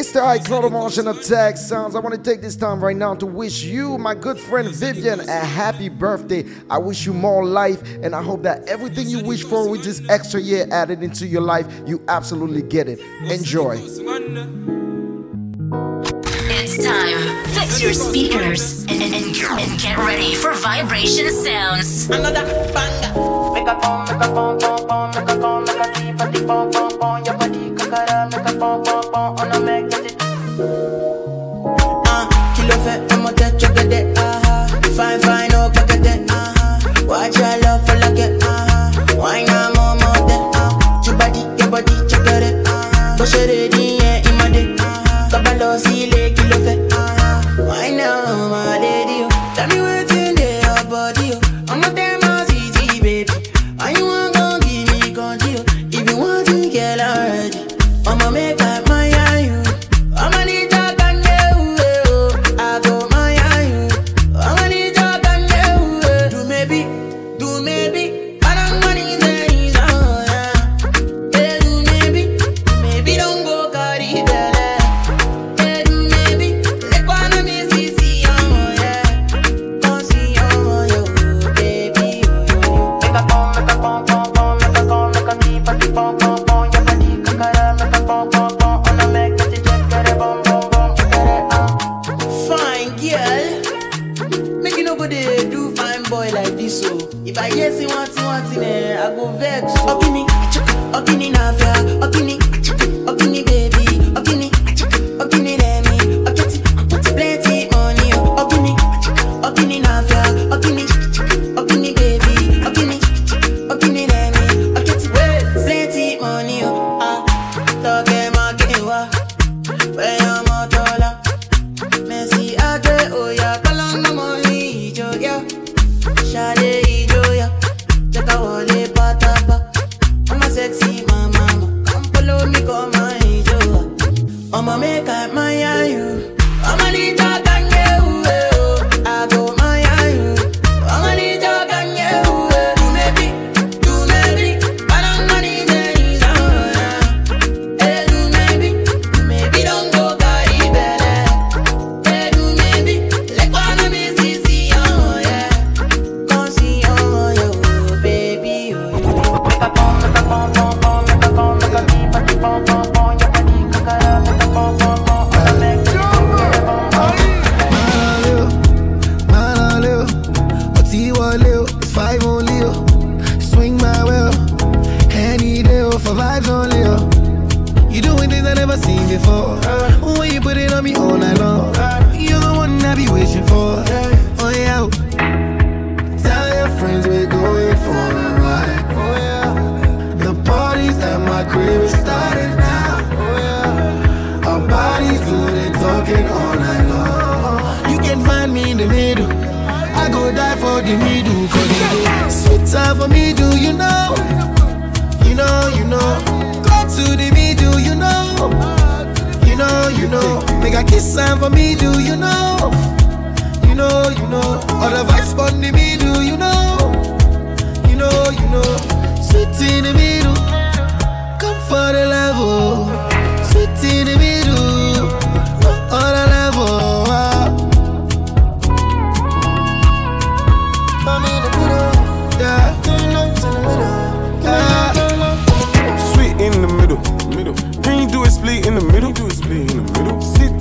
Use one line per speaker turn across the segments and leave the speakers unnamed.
Mr. the High Club Emotion Attack Sounds. I want to take this time right now to wish you, my good friend Vivian, a happy birthday. I wish you more life, and I hope that everything you wish for with this extra year added into your life, you absolutely get it. Enjoy.
It's time. Fix your speakers and, and, and get ready for vibration sounds.
Another banger. Make a make a.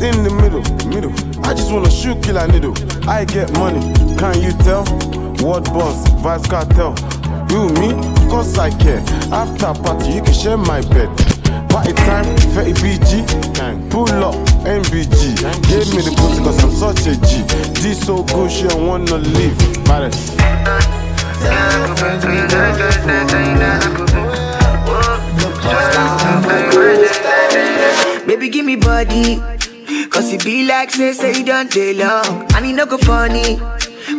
in the
middle, middle.
I just wanna shoot killer needle. I get money, can you tell? What boss, vice cartel. You me, cause I care. After party, you can share my bed. Party time, 30 BG. Pull up, MBG. Give me the pussy cause I'm such a G. This so good, she don't wanna leave.
Baby, give me body. Cause it be like say, say you done day long. And it no go funny.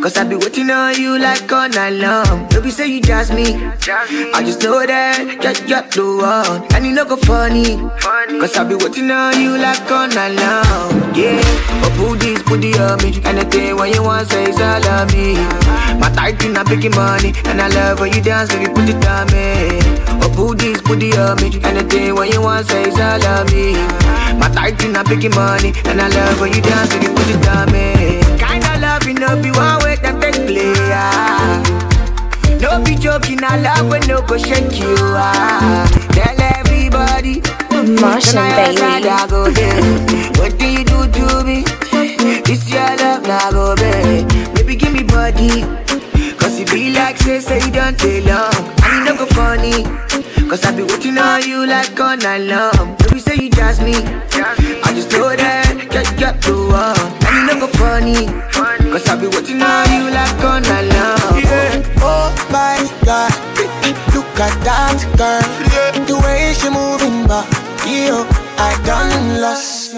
Cause I be waiting on you like all night long. Baby say you just me. I just know that you're, you're the one. And it no go funny. Cause I be waiting on you like all night long. Yeah. But put this, put the on me. Anything when you want, say it's all on me. My tight in a big money, and I love when you dance, baby, put it on me. Oh, booties, booty on me. Anything when you want, say, I love me. My tight in a big money, and I love when you dance, baby, put it on me. Kinda love you, know, be one way that take play. Ah. No be joking, I love when no go shake you. Ah. Tell everybody.
Martian
Bailey. what do you do to me? This your love, now go, babe. Baby, give me body. Cause it be like say, say you don't take long. I ain't don't go funny. Cause I be waiting on you like all night long. Baby, say you jazz me. I just know that, get, get the one. And you don't go funny. Cause I be waiting on you like all night long.
Oh my god, look at that girl. The way she moving back, yo, I done lost.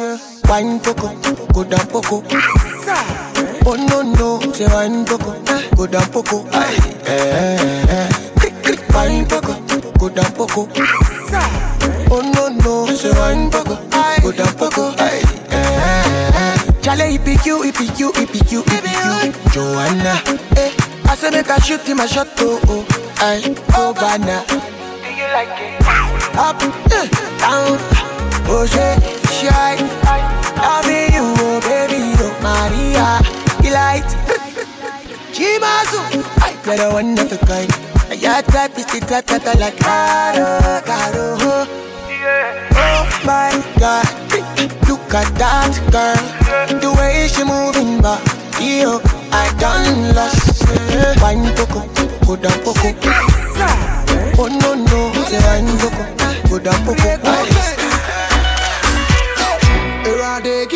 Wine poco, go down poco. Oh no no, say wine poco, go down poco. Aye, eh, eh, eh. Wine poco, go down poco. Oh no no, say wine poco, go down poco. Aye, eh, eh, eh. Chale, it be you, it you, it you, it you, Joanna. Eh, I say make I shoot him a shot, oh, oh, aye, oh, banana. Up, eh, down, oh, shit, shy. Loving you, oh, baby, oh, Maria, delight. Chimazu, you're the one of a kind. Your type is the type that I like. Caro, caro, oh. Oh my God, look at that girl. The way she moving back, yo, oh, I done lost. Wine poco, go down poco. Oh no no, say wine poco, go down poco. Erade,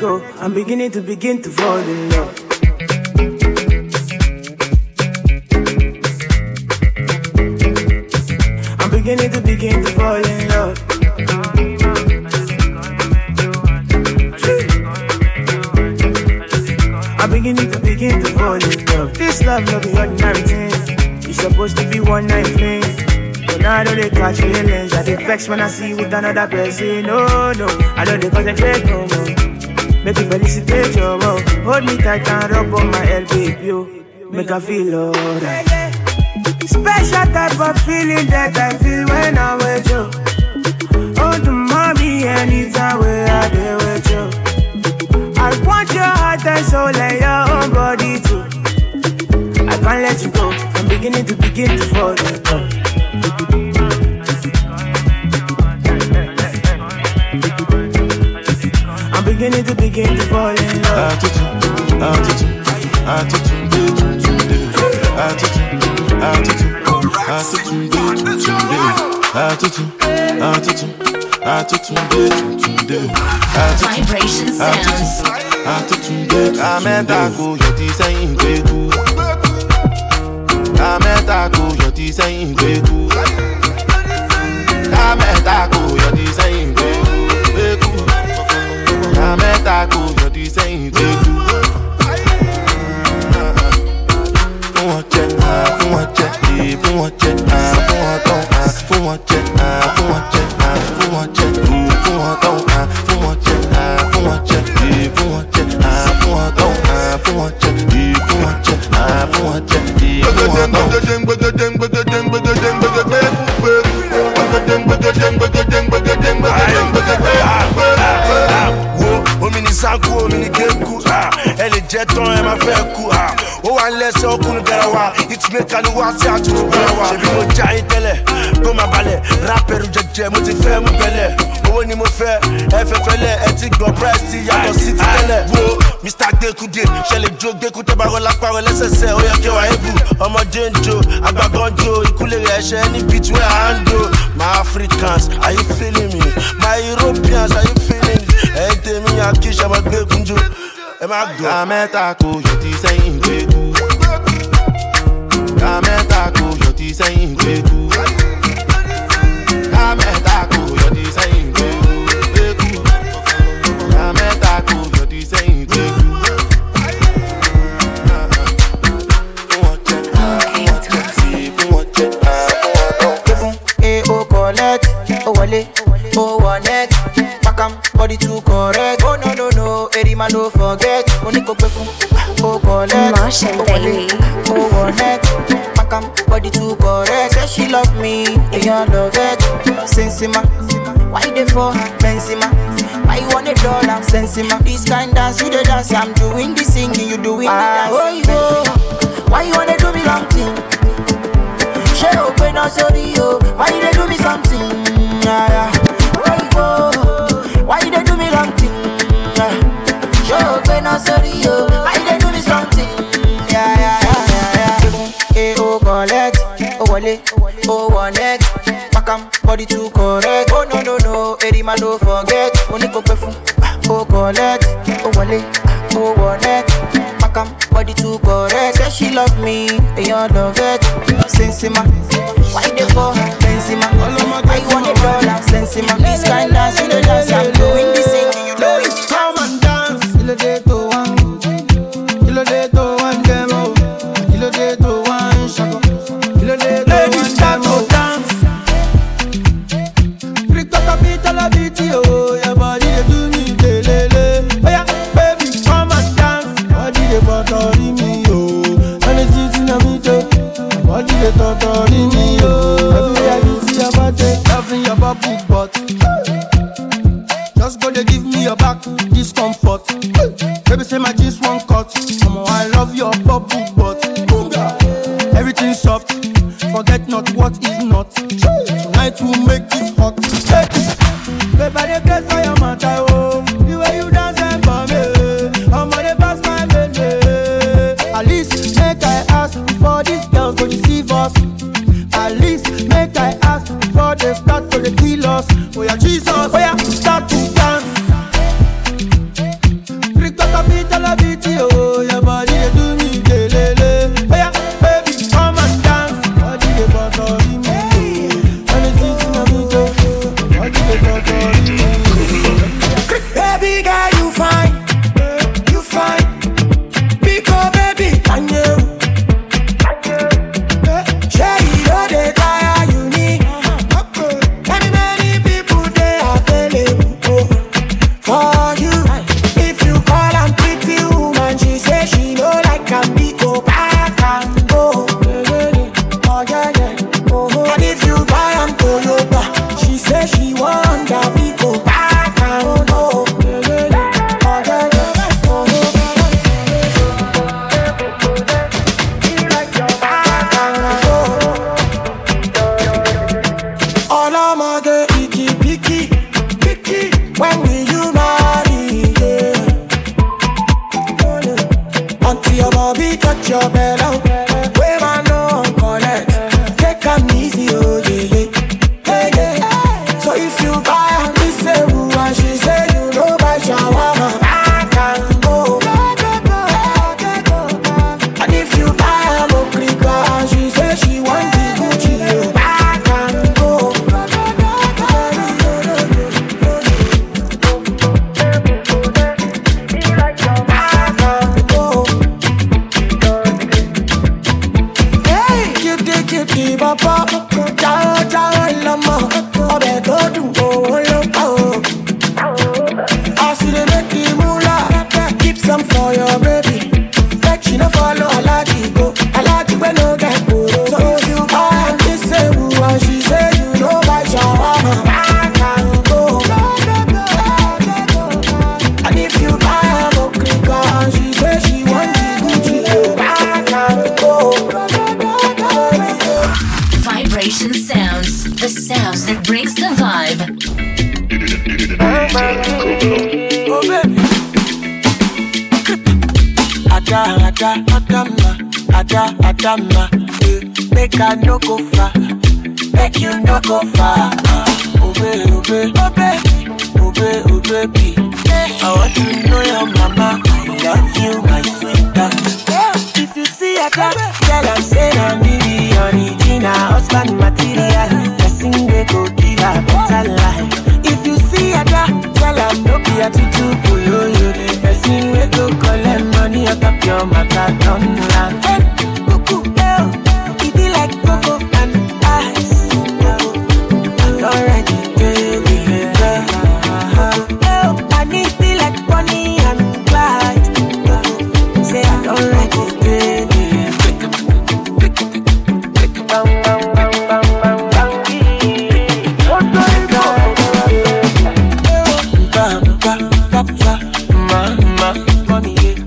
go.
I'm beginning to begin to fall in love. I'm beginning to begin to fall in love. I'm beginning to begin to fall in love. This love no be ordinary thing. It's supposed to be one night fling. But now I know they catch feelings. I dey vex when I see with another person. No, no, I know they concentrate no more. Make you felicitate your love. Hold me tight and rub on my head, baby. yo. Make I feel alright. Special type of feeling that I feel when I'm with you. Oh, the mommy, anytime where I dey with you. I want your heart and soul and your own body too. I can't let you go. I'm beginning to begin to fall beginning to begin to fall in love.
Attitude, attitude, attitude, attitude, attitude, attitude, attitude, attitude, attitude, attitude, attitude,
Vibration sounds.
attitude. Àmẹ́ta kò yọ ti sẹ́yìn gbẹ́kú. Àmẹ́ta kò yọ ti sẹ́yìn gbẹ́kú. Àmẹ́ta kò yọ ti sẹ́yìn gbẹ́kú. Àmẹ́ta kò yọ ti sẹ́yìn gbẹ́kú. Fún wọn jẹ, ah, fún wọn jẹ, eh, fún wọn jẹ, ah, fún wọn tán, ah, fún wọn jẹ, ah, fún wọn jẹ, ah, fún wọn jẹ, eh, fún wọn tán, ah, fún wọn jẹ, ah, fún wọn jẹ, eh, fún wọn jẹ, ah, fún wọn tán, ah, fún wọn jẹ, eh, fún wọn jẹ, ah, fún wọn jẹ, eh, fún wọn tán.
Sanku omi kéku ah, ẹ lè jẹ tán ẹ máa fẹ́ kú ó wà lẹ́sẹ̀ ọkùnrin bẹ̀rẹ̀ wa. Ìtúmẹ̀ká ni wá sí àtúntò bẹ̀rẹ̀ wa. Ṣèbí mo já yín tẹ́lẹ̀ kó má balẹ̀. Rápẹ̀rù jẹjẹ mo ti fẹ́ mú bẹ̀lẹ̀ owó ni mo fẹ́ ẹ fẹ́ ẹ ti gbọ́ price ti yàtọ̀ sí ti tẹ́lẹ̀. Wo mr. Gbẹkude ṣẹlẹ̀ jó gbẹku bá lápá rẹ lẹ́sẹsẹ ó yẹ kí wàá ebù ọmọdé ń jo ìkúlẹ̀ rẹ̀ ní between and do my africans are you feeling me? My europeans are you feeling me Ente mi me kunju. E ma gwa
Kame tako yo ti se yin kwe ku Kame tako yo ti se yin no forget. Oníkópe fún
o collect.
O wọlé o connect. Makam body too correct. Say she love me èèyàn love it. Sensima why dey for benzema why you wan dey dull am sensima this kind dance you dey dance. I'm doing the singing you doing the dance. oyibo why you wanna do me long thing? Ṣé o pe sorry, sórí why you dey do me something. Yeah, yeah. oyibo why you dey do no sorry, yo. Why you do me something? Yeah, yeah, yeah, yeah. Hey, oh, collect, oh, wallet, oh, wallet. Makam, body too correct. Oh, no, no, no, Eddie, man, don't forget. Only go perfume. Oh, collect, oh, wallet, oh, wallet. Makam, body too correct. Yeah, she love me, and you love it. Sensima, why they for her? Sensima, why you want it all? Sensima, this kind of dance, you
know dance. I'm
doing this thing, you know it. Come and dance,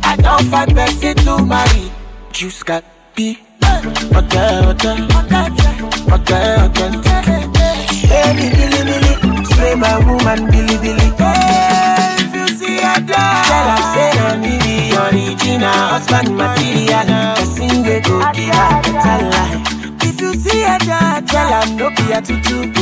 I don't
find person to
marry. Juice got beat. Her no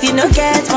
If you no get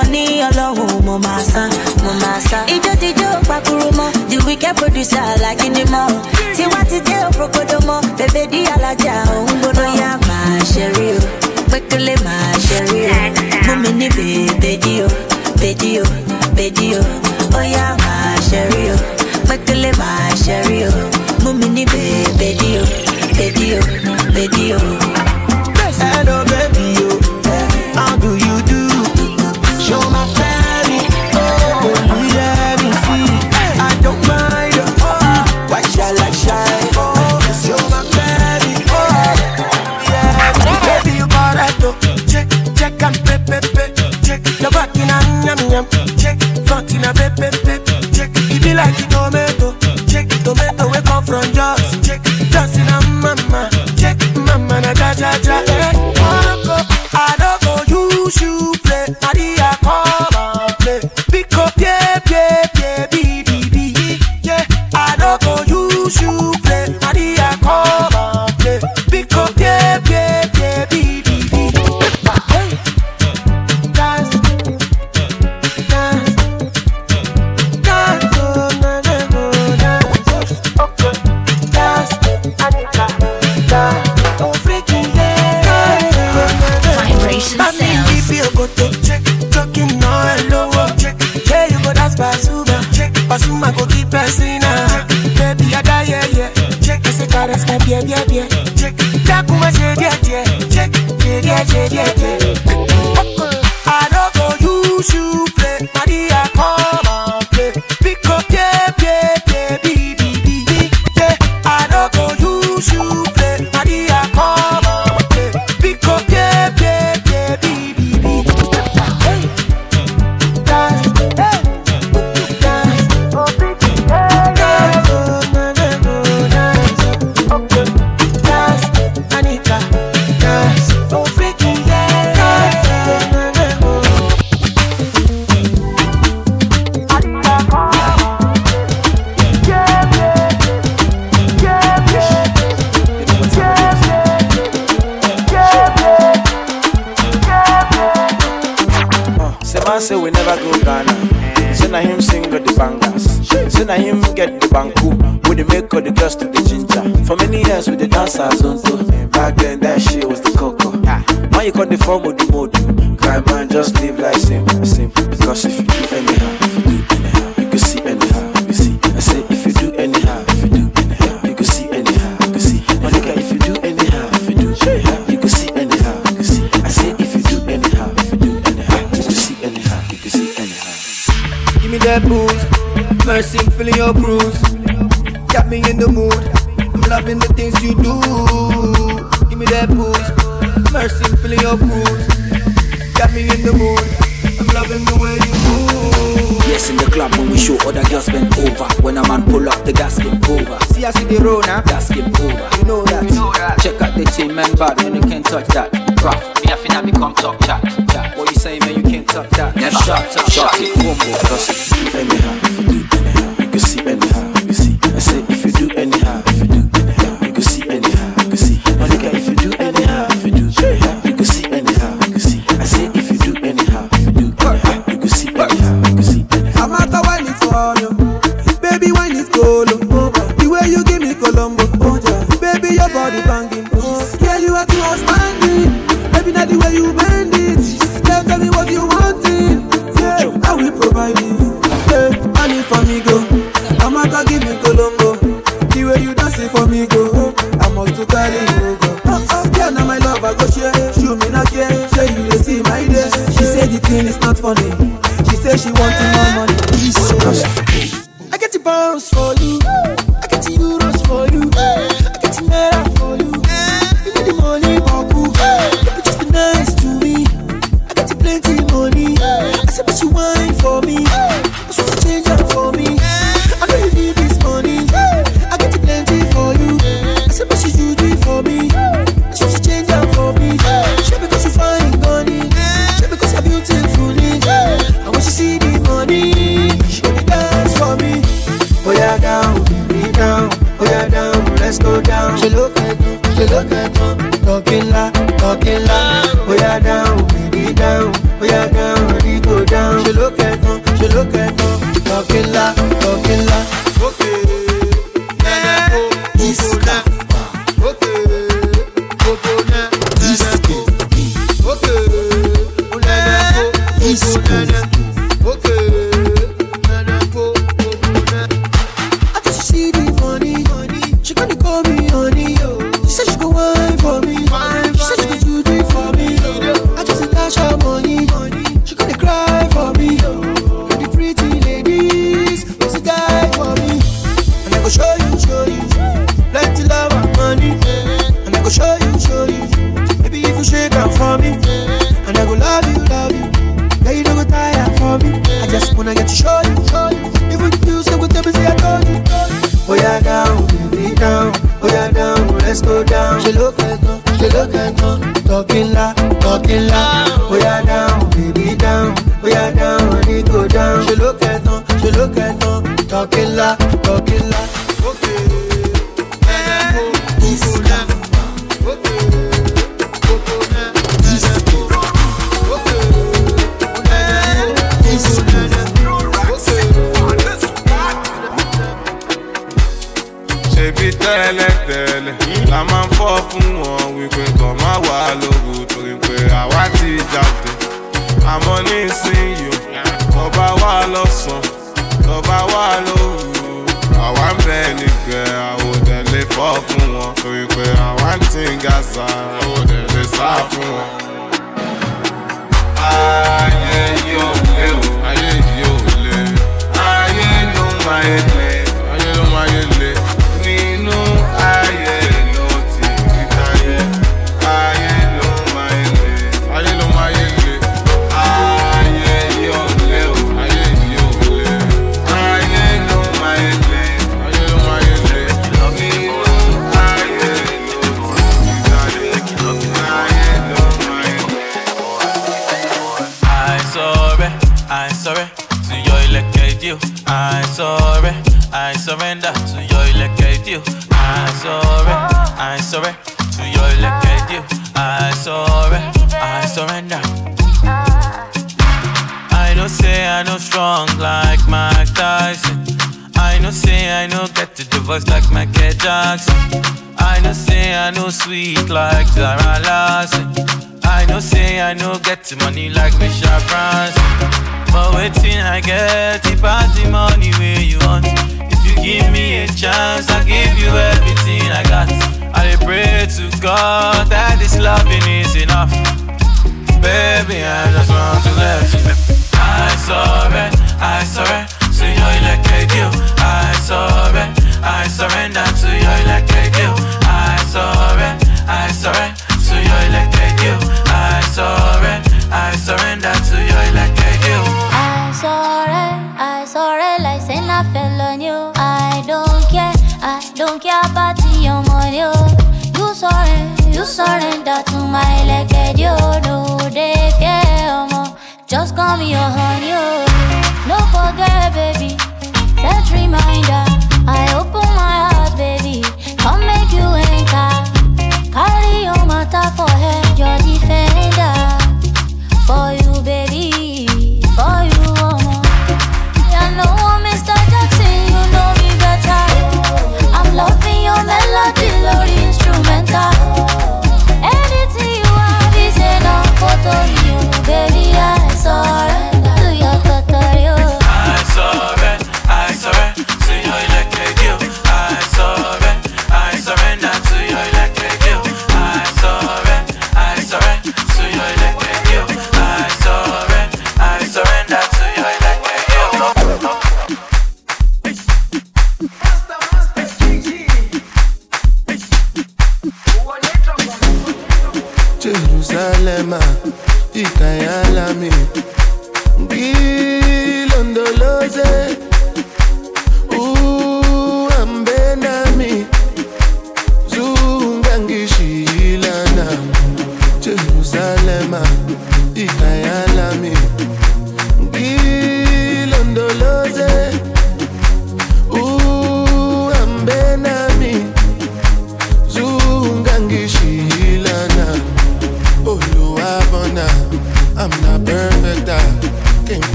me
that booze. Mercy, I'm feeling your bruise. Got me in the mood. I'm loving the things you do. Give me that booze. Mercy, I'm feeling your bruise. Got me in the mood. I'm loving the way you move.
Yes, in the club when we show other girls bend over. When a man pull up, the gas get over.
See, I see the road now,
gas get over.
You know that. You know that.
Check out the team and bad, you can't touch that. Crap, me a finna become top chat. chat. What you say, man? You tuck that. Never shot, shot it.
One more, cause it. Anyhow, you see anyhow,
you see.
I say.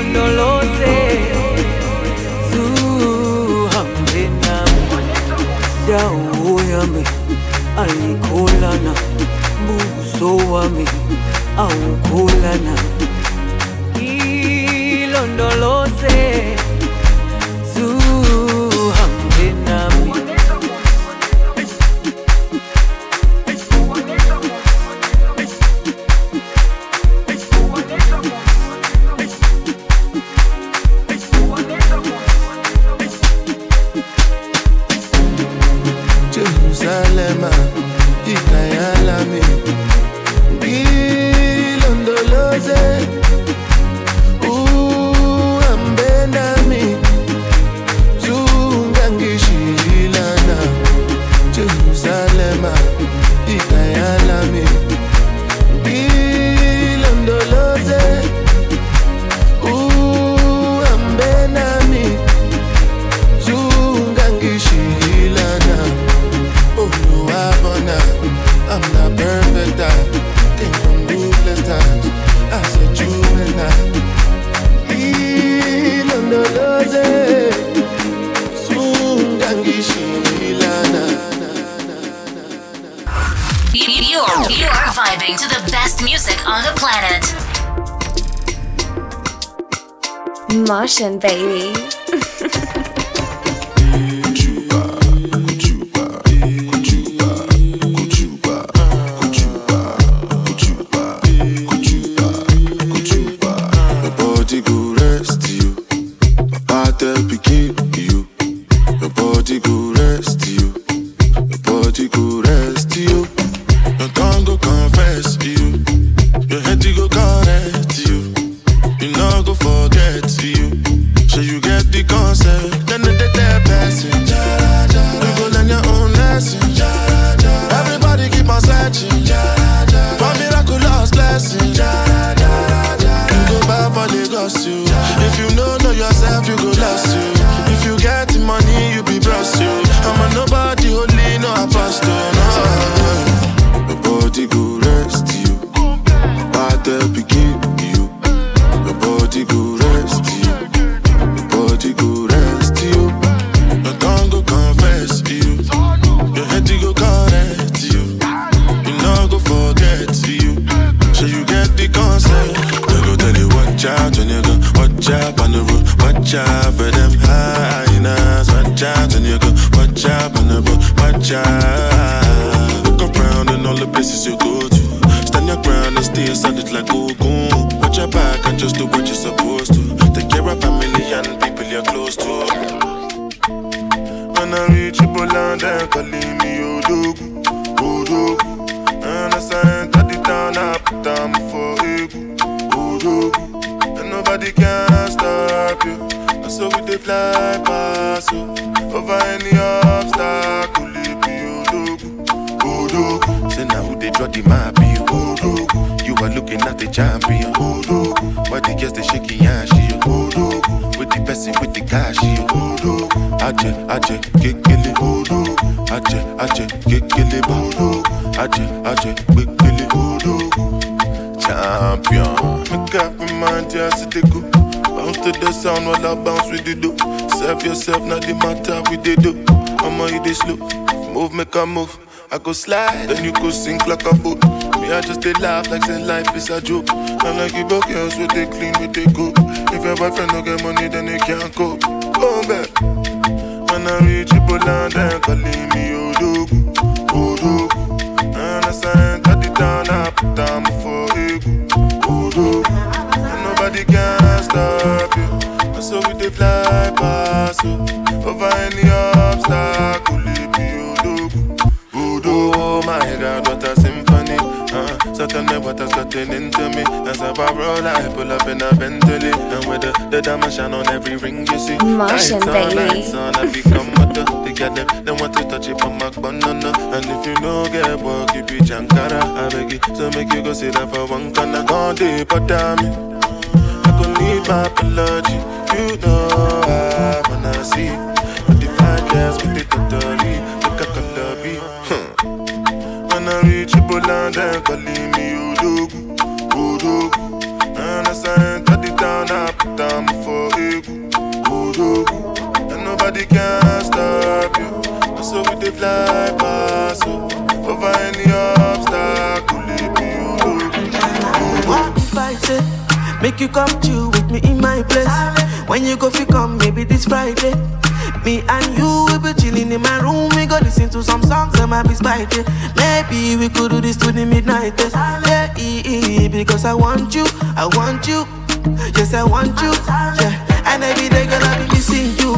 udondoloze juu hambe na damu yami alikolana buso wami aukolana ilondoloze
go slide, then you go sink like a boat. Me, I just they laugh like say life is a joke. I'm like you both girls with they clean, with they go. If your boyfriend don't get money, then they can't cope. Oh, go back. When I reach you, Poland, then call me Odogwu, Odogwu. And as I enter the town, I put down for Egu, Odogwu. And nobody can stop you. And so we they fly past you, over any other. and the water's cutting into me. As I roll, I pull up in a Bentley. And with the, the diamond shine on every ring you see.
Motion,
lights on, lights on, I become mother. They got them, they want to touch it for my banana. And if you know, get work, you be Jankara. I beg you, so make you go sit there for one corner. All day, but I mean, I could leave my apology. You know, I wanna see. But if I dance with the totally.
And calling me And as I enter the town, I put down for And nobody can stop you. And so we they fly past oh, over any obstacle,
leave me say, make you come chill with me in my place. When you go, if you come, maybe this Friday. Me and you will be chilling in my room. We go listen to some songs that might be spicy. Maybe we could do this to the midnight. Yes. Yeah, because I want you, I want you. Yes, I want you. Yeah. And every day, girl, I be missing you.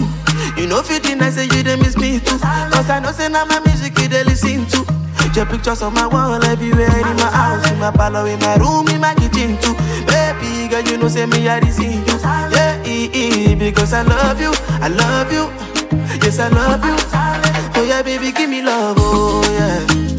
You know, fitting, I say you, they miss me too. Cause I know, say, now my music, you, they listen to. Your pictures on my wall everywhere in my house, in my parlor, in my room, in my kitchen too. Baby girl, you know say me I see you. Yeah, because I love you, I love you this I love you. Oh yeah,
baby,
give me love, oh yeah.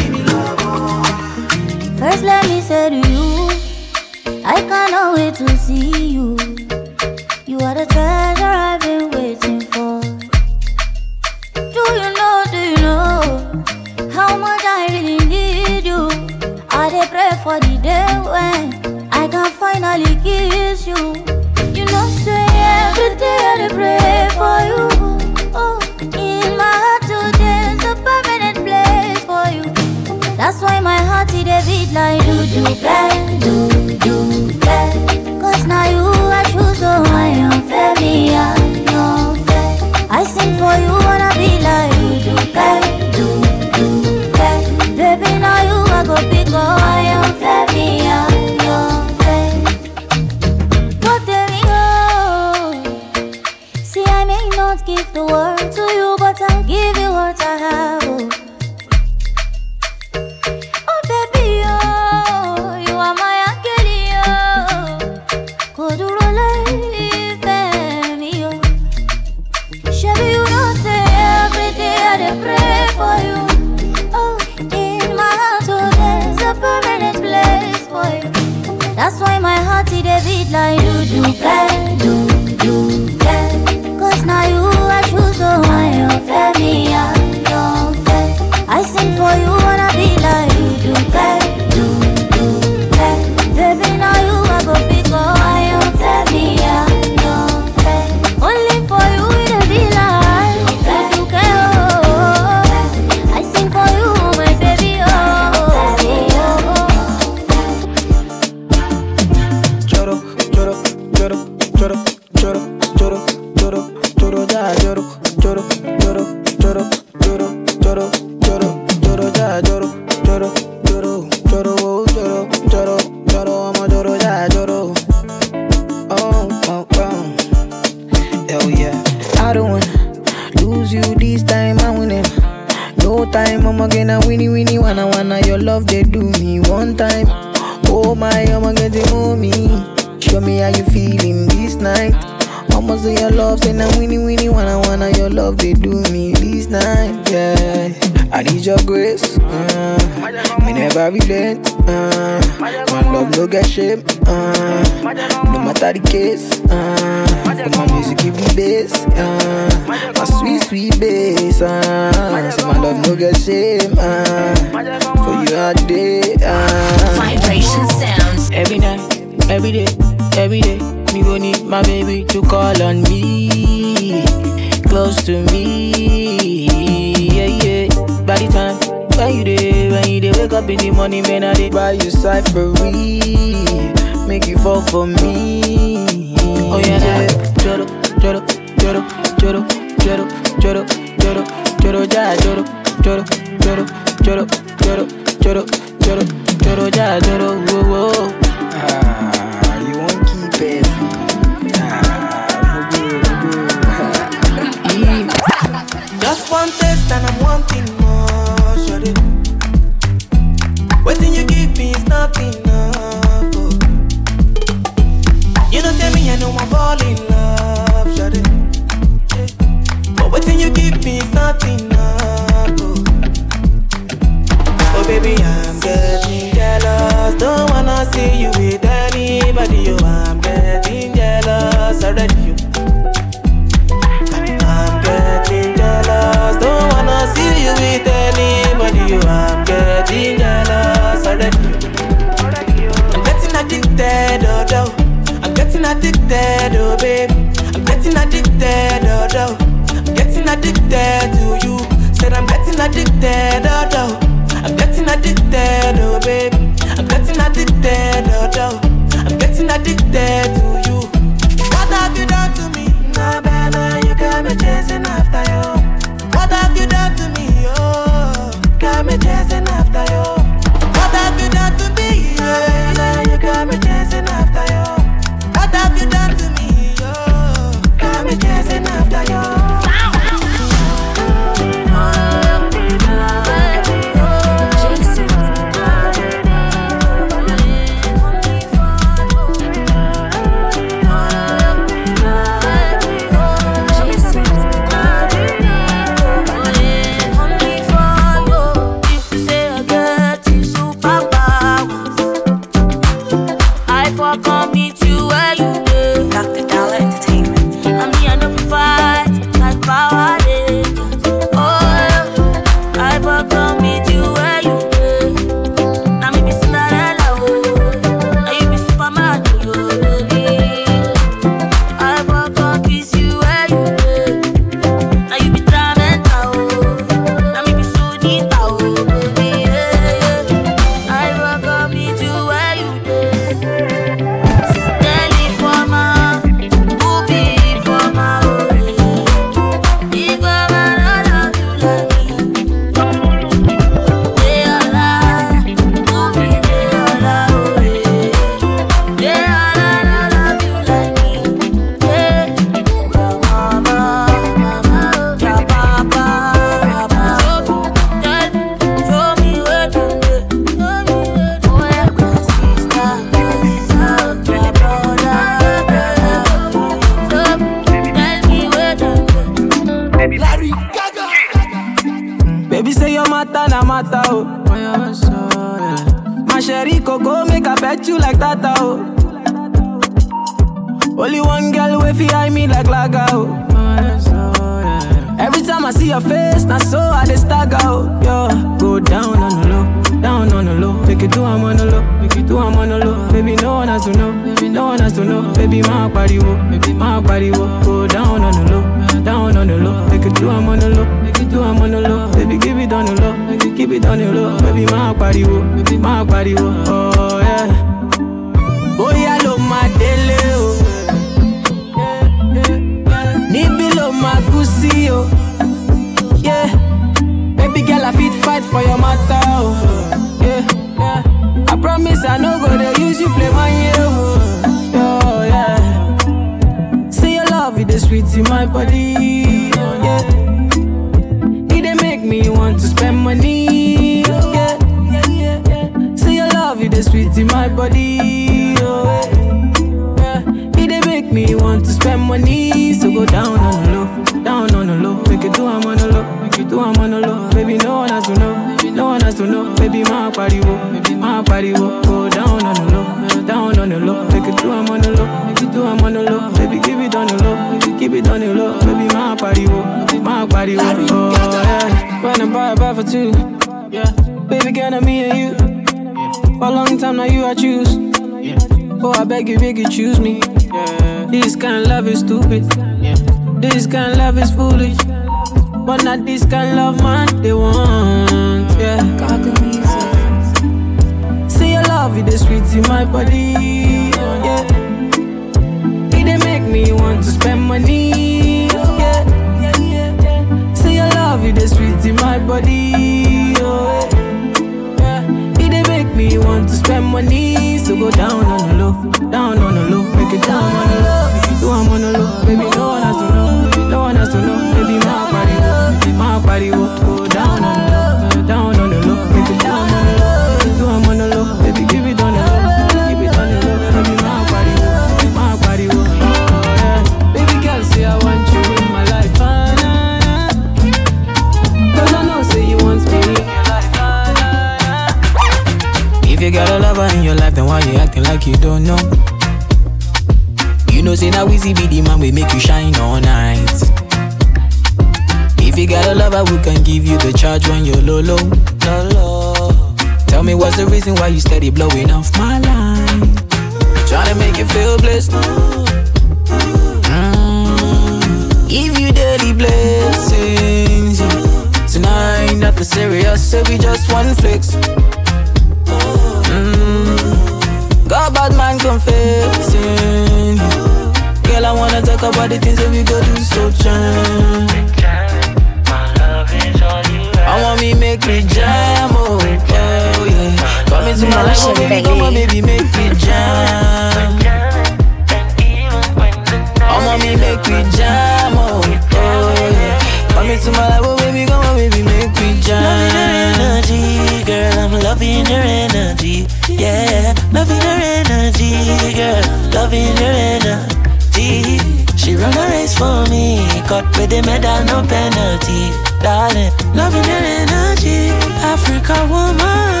to my
life, baby, come on, baby, make we jump.
Loving her energy, girl, I'm loving her energy. Yeah, loving her energy, girl, loving her energy. She run a race for me, caught with the medal, no penalty. Darling, loving her energy, Africa woman.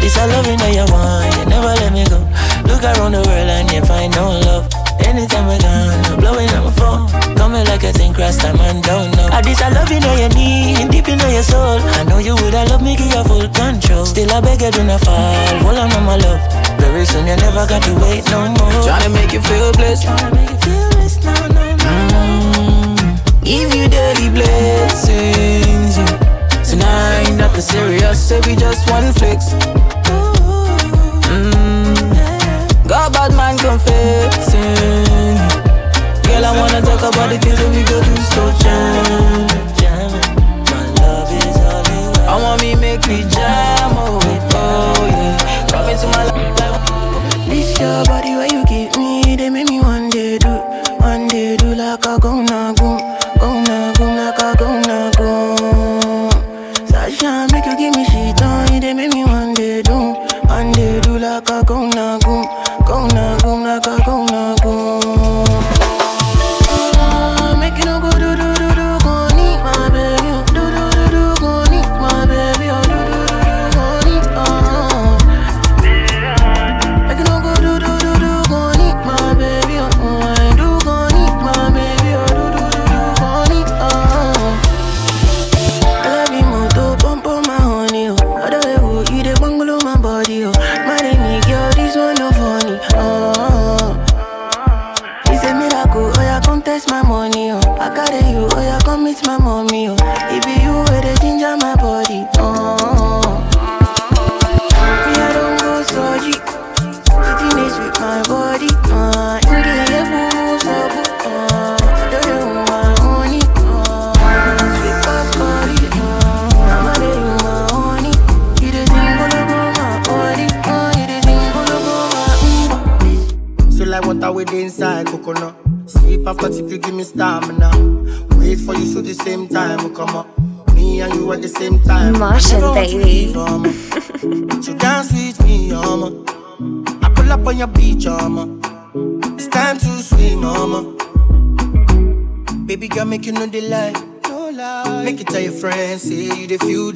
This I loving that you want, you never let me go. Look around the world and you find no love anytime we gone. Blowing up my phone, coming like a thing, crossed time and don't know. At this, I love you, know you need, deep in your soul. I know you would, I love me, give you full control. Still, I beg you, do not fall. Hold on, to my love. Very soon, you never got to wait no more.
Trying to make you feel blessed. Trying to make you feel blessed, no, no, no. Mm, give you daily blessings. Yeah. Tonight, nothing serious, say we just one flicks. Got bad man confessing. Girl, I wanna talk about the things that we go through so jam. I want me make me jam, oh, oh yeah. Come into my life.
This your body, trauma. so
dance with me, mama. I pull up on your beach, mama. It's time to swing, mama. Baby girl, make you know the lie. No lie. Make it tell your friends, say you the future.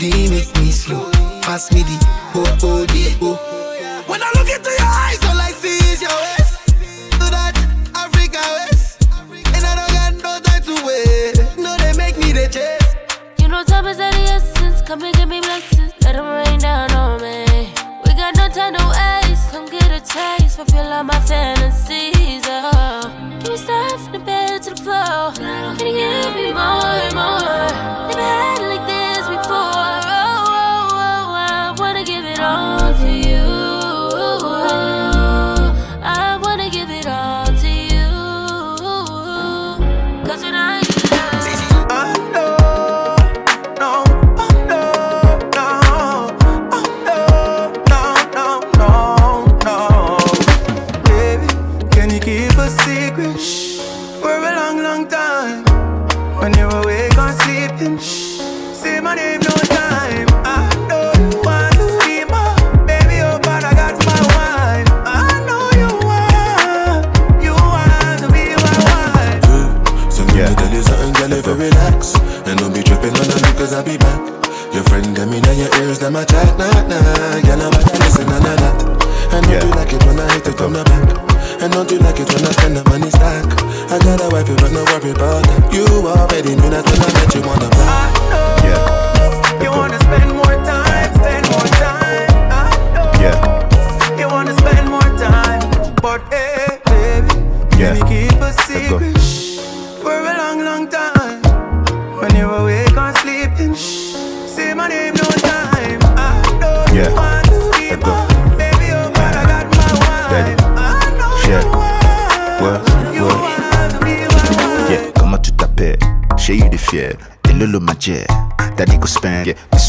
Code, make me slow. Pass me the ho ho the. When I look into your eyes, all I see is your waist. Do that Africa waist, and I don't got no time to wait. No, they make me the chase.
You know time is of the essence. Come and give me blessings. Let them rain down on me. We got no time to waste. Come get a taste. Fulfill all my fantasies. Oh. Give me stuff from the bed to the floor. Can you give me more?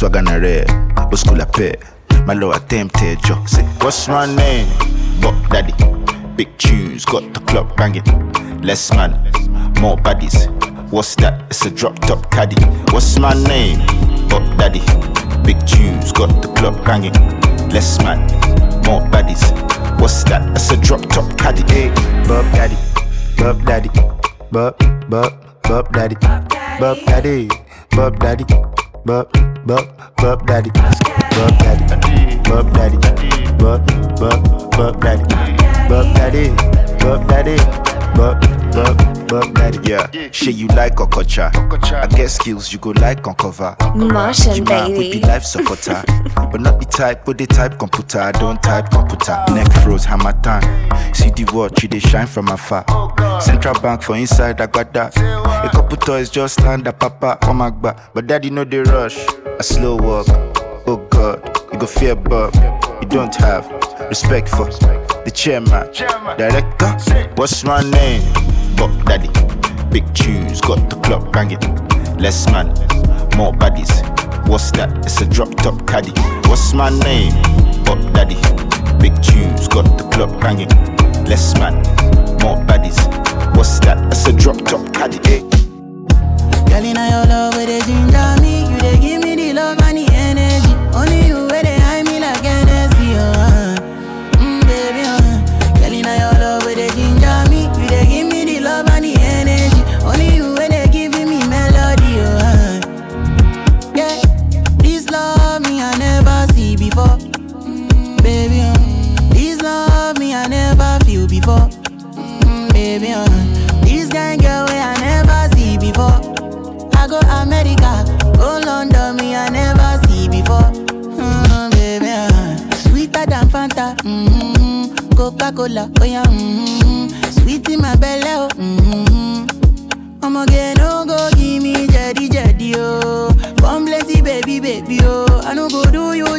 Spend. Yeah,
the swag on a rare. School la. My low attempted eh, yo. Say, what's my name? Bop Daddy. Big tunes, got the club banging. Less man, more baddies. What's that? It's a drop top caddy. What's my name? Bop Daddy. Big tunes, got the club banging. Less man, more baddies. What's that? It's a drop top caddy. Eh? Hey, Bop Daddy, Bop Daddy, Bob, Bob, Bop Daddy, Bop Daddy, Bop Daddy, Bob, Bob, Bop Daddy, Bop Daddy, Bop Daddy, Bob, Bob, Bop Daddy, Bop Daddy, Bop Daddy, Bob, Bob, Bop Daddy. Yeah, shit you like Okocha. I get skills you go like on cover.
Martian
You man would be
baby.
life supporter, but not the type with the type computer. I don't type computer. Neck froze, hammer time. See the watch, you they shine from afar. Oh, Central bank for inside, I got that. A couple toys just land a papa on my back, but daddy know the rush. A slow walk. Oh God, you go fear Bob. You don't have respect for the chairman, director. What's my name? Bop Daddy. Big tunes, got the club banging. Less man, more baddies. What's that? It's a drop top caddy. What's my name? Bop Daddy. Big tunes, got the club banging. Less man, more baddies. What's that? It's a drop top caddy. Hey.
Girl, in your love, where they ginger me. You they give me the love and the energy. Baby, uh. This kind girl way I never see before. I go America, go London, me I never see before. Mm, baby, uh. sweeter than Fanta, mm-hmm. Coca Cola, oh yeah, mm-hmm. sweet in my belly, oh. Mm-hmm. I'ma get no go give me jetty jetty oh. Come plenty baby baby oh. I no go do you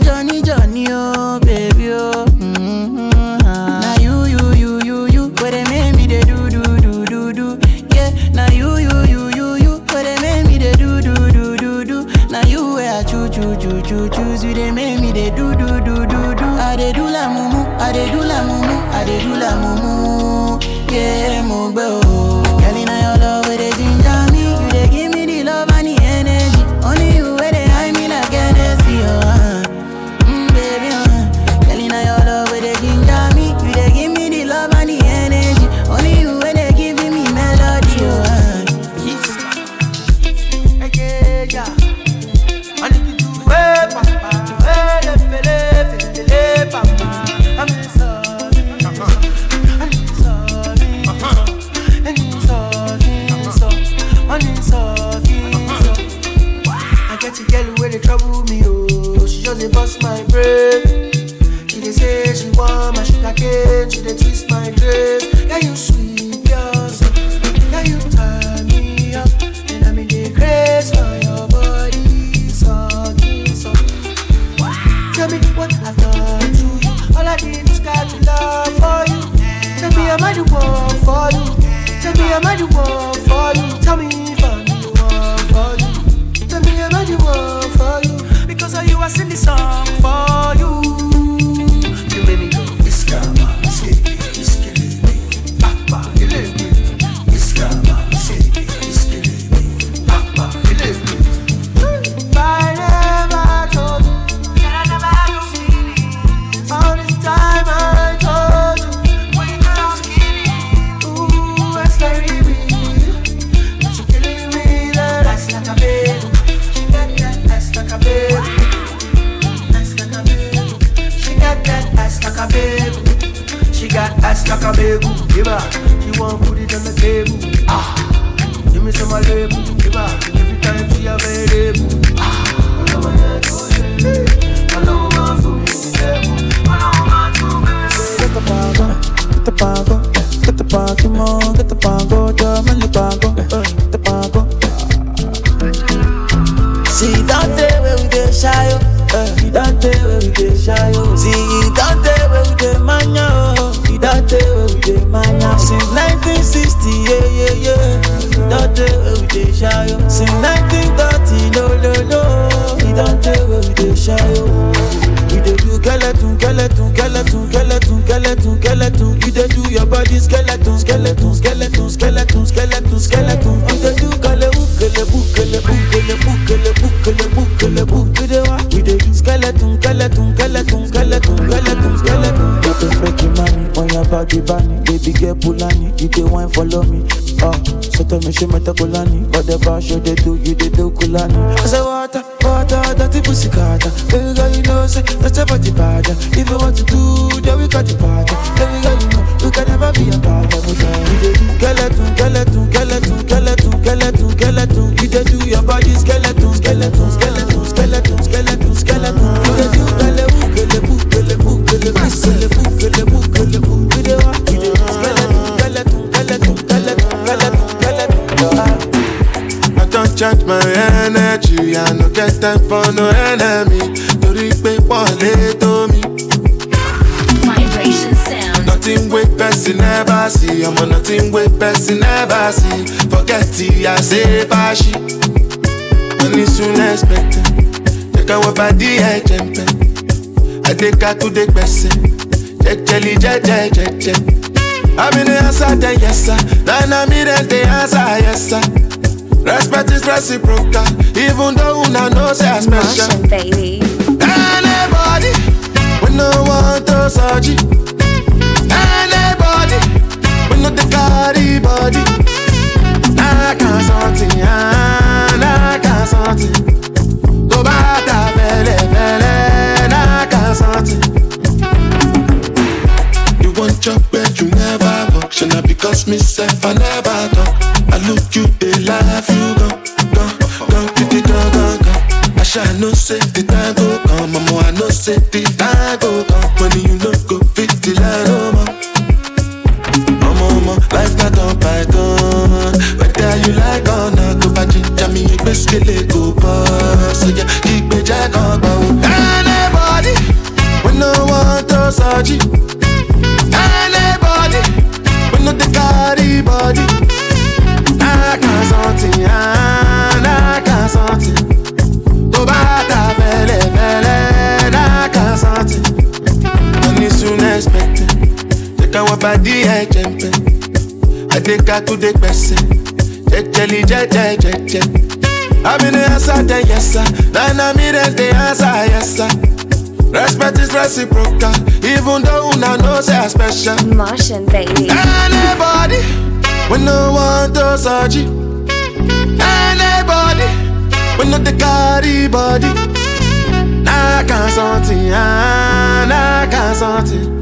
person never
see. I'm on a team with person never see. Forget it, I say bashi. Money soon expected. Check out what body
I jump in. I
take her
to the person. Check jelly, check, check, check, check. I'm in the answer, then yes, sir. Then I'm in the answer, yes, sir. Respect is reciprocal, even though una know say I special.
Baby.
Anybody, we no want to surgery. dey we no dey carry body. Naka something, naka something. Tó bá ta fẹ́lẹ́fẹ́lẹ́, naka something. You want chop but you never work, ṣe na because me sef I never talk. I look you dey laugh you gan gan gan gidi gan gan gan. Àṣà I know say the time go come, mama, I know say the time go come. Money you no go fit delay no more life na don bygone whether you like or not tó bá jíjà mi ẹgbẹ́ sílẹ̀ kò bọ́ sójà ìgbẹ́jà kan gbà wò. anybody wey no wan to surgery anybody wey no dey carry body aka something aka something tó bá ta fẹ́lẹ́fẹ́lẹ́ aka something. Cheka wabadi ya jembe Adeka Jejeli jeje jeje yasa de yesa Nana mire de yasa yesa Respect is reciprocal. Even though una know say I special.
Martian baby.
Anybody We no want to search Anybody We no the carry body. Nah, I can't ah, nah,
I can't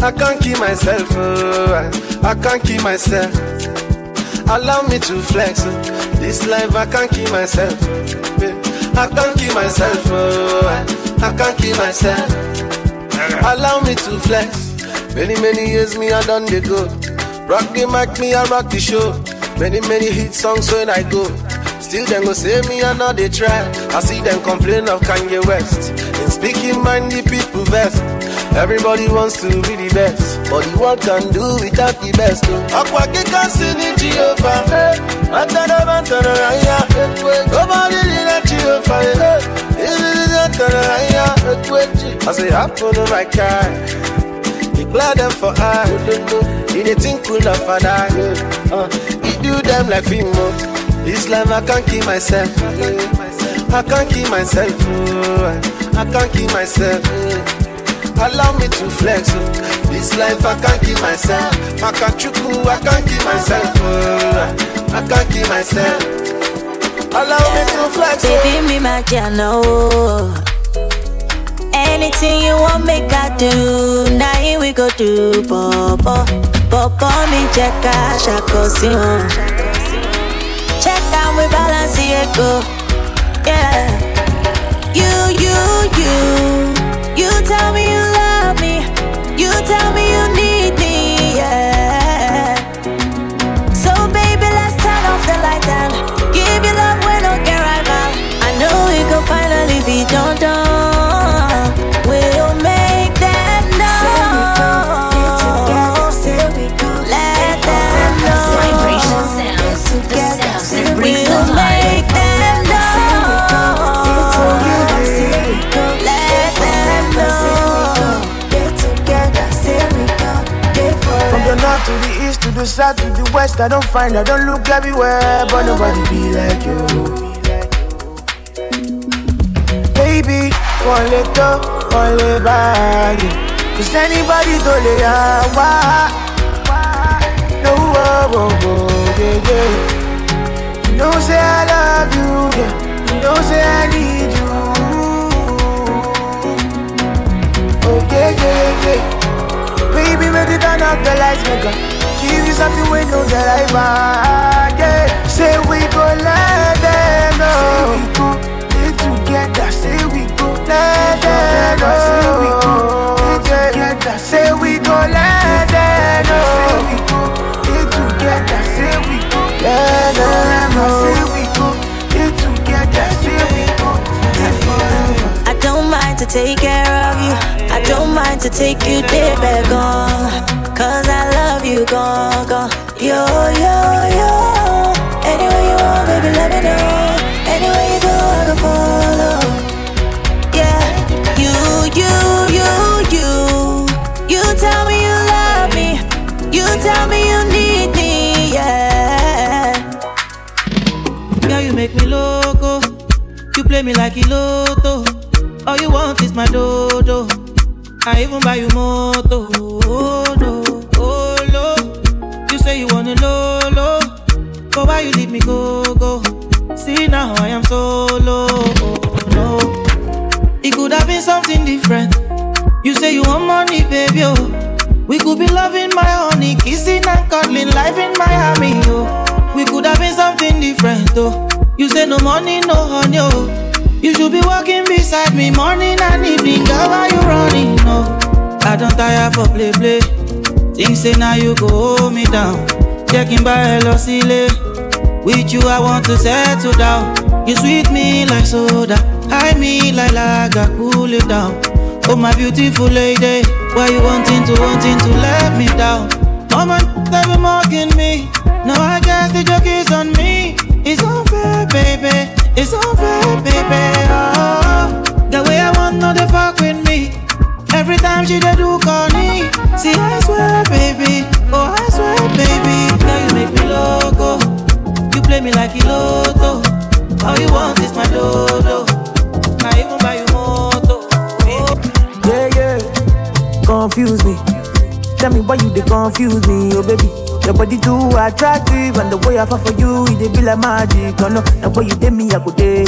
I can't keep myself. Oh, I, can't keep myself. Allow me to flex. oh. This life I can't keep myself. Yeah. I can't keep myself. Oh, I, can't keep myself. Allow me to flex. Many, many years me I done the go. Rock the mic, me I rock the show. Many, many hit songs when I go. Still them go say me I know they try. I see them complain of Kanye West. In speaking mind the people best. Everybody wants to be the best. But the world can do without the best. Oh. Aqua kika sini Jehovah. Eh. Matana matana raya. Eh. Nobody did a Jehovah. Eh. I say happen on my car. Declare them for I. In a thing cool enough for that. He do them like Fimo. This life I can't keep myself. I can't keep myself. oh, I can't keep myself. Allow me to flex. oh. This life I can't keep myself. I can't Makachuku, I can't keep myself. oh, I can't keep myself. Allow me to flex. oh.
Baby, me my know. Anything you want, make I do. Now here we go do, Bobo. Bobo, me check out, shako si on. Check out, we balance the go. Yeah. You, you, you. You tell me me. You tell me you need
south to the west, I don't find, I don't look everywhere, but nobody be like you. Baby, one go, one let back. Cause anybody do lay why? No, oh, oh, oh, yeah, yeah. You know, say I love you, yeah. You know, say I need you. Oh, yeah, yeah, yeah. Baby, make it turn up the lights, make up. Give you something we know that I want. Yeah, say we go let them know. Say we go together. Say we go let them know. Say we go together. Say we go let them know.
Take care of you. I don't mind to take you there, back on. Cause I love you, gone, gone. Yo, yo, yo. Anywhere you want, baby, let me know. Anywhere you go, I can follow. Yeah, you, you, you, you. You tell me you love me. You tell me you need me, yeah.
Girl, you make me loco. You play me like want is my dodo. I even buy you moto. Oh no, oh no. You say you wanna lolo, but why you leave me go go? See now I am solo. Oh no, it could have been something different. You say you want money, baby. Oh, we could be loving my honey, kissing and cuddling, life in Miami. Oh, we could have been something different. Oh, you say no money, no honey. Oh. You should be walking beside me morning and evening. Girl, why you running? No, I don't tire for play play. Think say now you go hold me down. Checking by hello silly. With you I want to settle down. You sweet me like soda, high me like lager, cool it down. Oh my beautiful lady, why you wanting to wanting to let me down? Mama, they be mocking me. Now I guess the joke is on me. It's unfair, baby. It's unfair, baby. Oh, the way I want no they fuck with me. Every time she dey do corny. See, I swear, baby. Oh, I swear, baby. Now you make me loco. You play me like Iloto. All you want is my dodo. I even buy you moto.
Yeah, yeah. Confuse me. Tell me why you they confuse me, oh baby. Your body too attractive, and the way I fall for you, it be like magic. Oh no, the way you did me, I go day,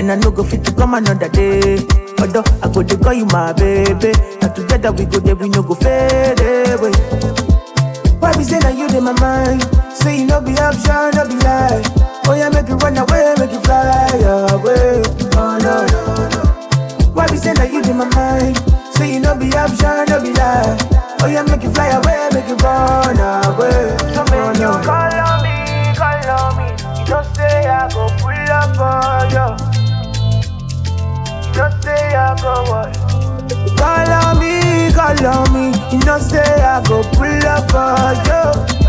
and I no go fit to come another day. Although I go to call you my baby. And together we go there, we no go fade away. Why be say that you in my mind? Say you no be option, no be lie. Oh yeah, make it run away, make it fly away. Oh no. Why be say that you in my mind? Say you no be option, no be lie. Oh yeah, make it fly away, make it run away. So no. you call on me, call on me. You don't say I go pull up on you. You don't say I go what? Call on me, call on me. You know say I go pull up for you.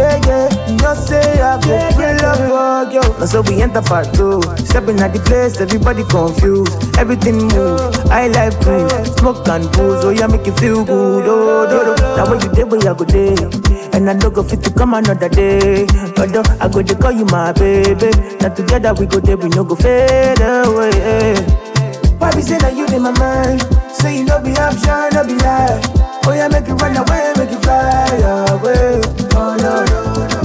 Yeah, yeah, you say I go pull up for you. Now so we enter part two. Stepping at the place, everybody confused. Everything move. I like cruise, smoke and booze. Oh yeah, make you feel good. Oh, do, do. Now when you day, where I go day. And I don't go fit to come another day. Although I go to call you my baby. Now together we go there, we no go fade away. Why be say that you in my mind? Say you no be option, no be lie. Oh yeah, make it run away, make it fly away. Oh no no no.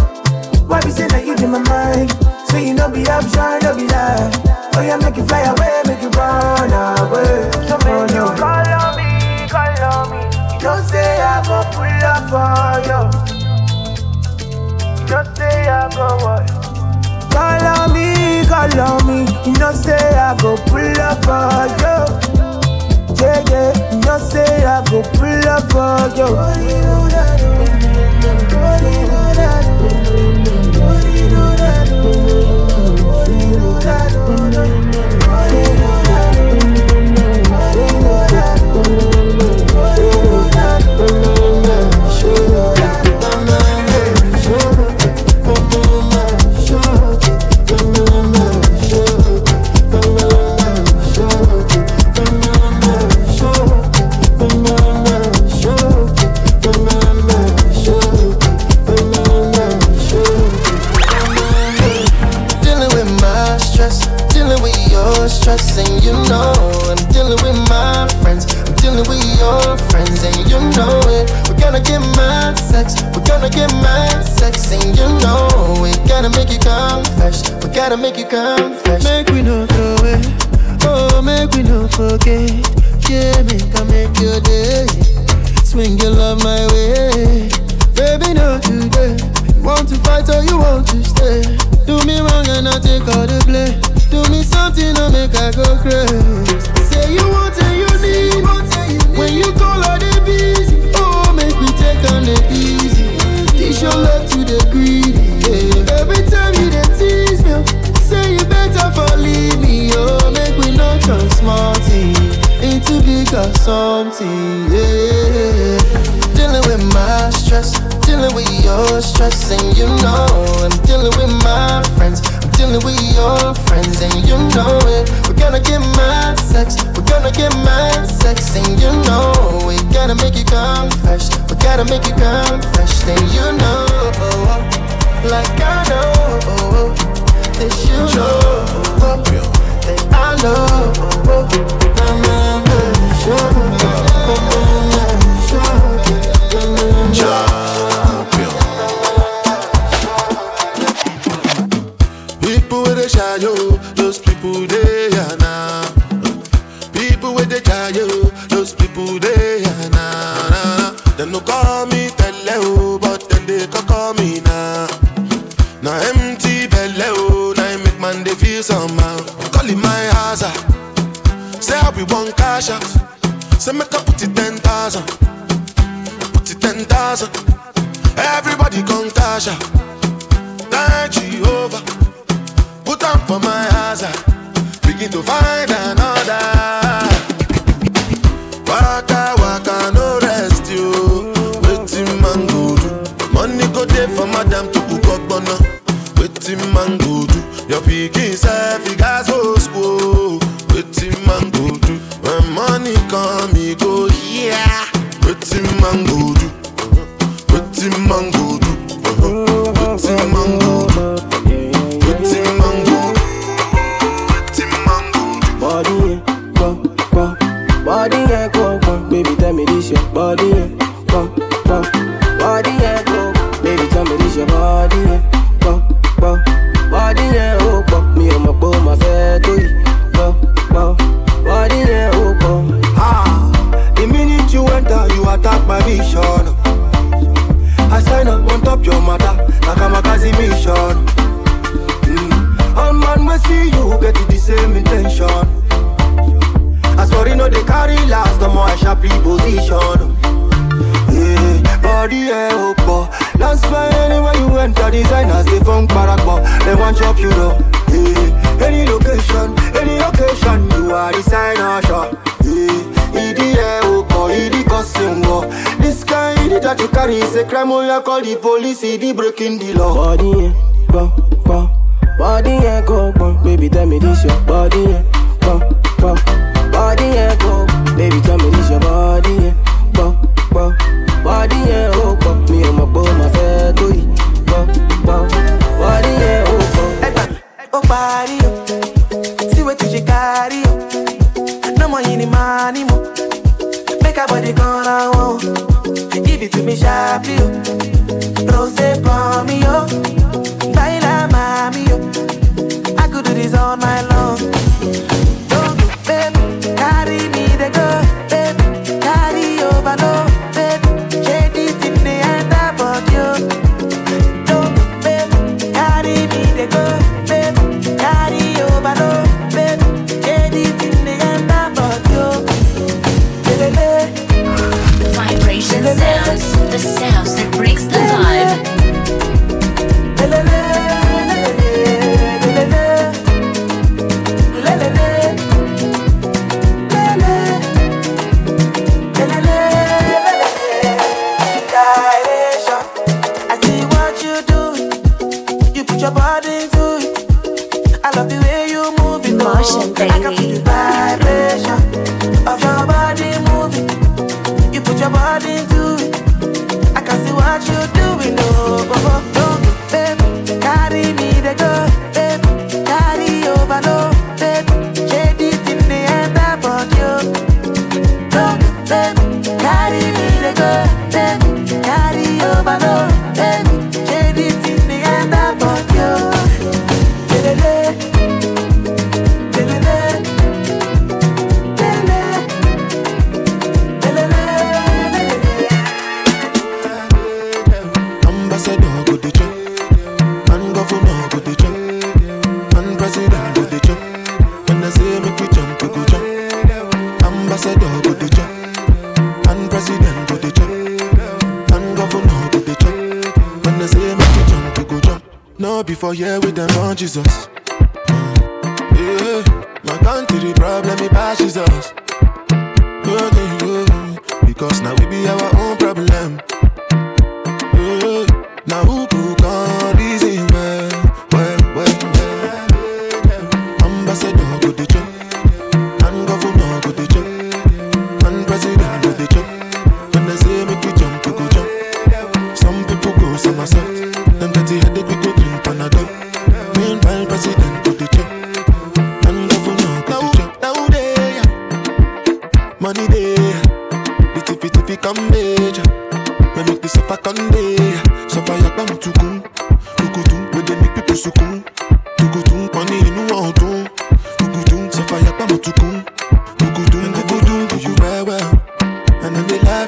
Why be say that you in my mind? So you no be option, no be lie. Oh yeah, make it fly away, make it run away. So oh, no. you call on me, call on me. You don't say I go pull up for you. You don't say I go what? Call on me, call on me. You know say I go pull up for you. Yeah, yeah. You know say I go pull up for you.
Dealing stress, and you know I'm dealing with my friends. I'm dealing with your friends, and you know it. We're gonna get mad sex, we're gonna get mad sex, and you know we gotta make you confess. We gotta make you confess.
Make we no throw it. Oh, make we no forget. Yeah, make I make your day. Swing your love my way. Baby, not today. You want to fight or you want to stay? Do me wrong and I take all the blame. Do me something I make I go crazy. Say you want and you need. When you call all the busy. Oh, make we take on the easy. Teach your love to the greedy. Yeah. Every time you dey tease me, say you better for leave me. Oh, make we not turn thing into bigger something. Yeah.
Dealing with my stress, dealing with your stress, and you know I'm dealing with my friends. Dealing with your friends, and you know it. We're gonna get mad sex, we're gonna get mad sex, and you know we gotta make you confess. We gotta make you confess, then you know, like I know that you know that I know.
People out. Say make I put it ten thousand, put it ten thousand. Everybody come out. Thank Jehovah. Put on for my hazard. Begin to find another. Waka waka no rest you. Waiting man go do. Money go there for madam to cook up. Waiting man go do. Your pikin self Waiting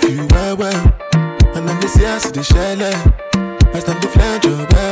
love you
well well. And then this year, see the shell. I stand to flange your
well.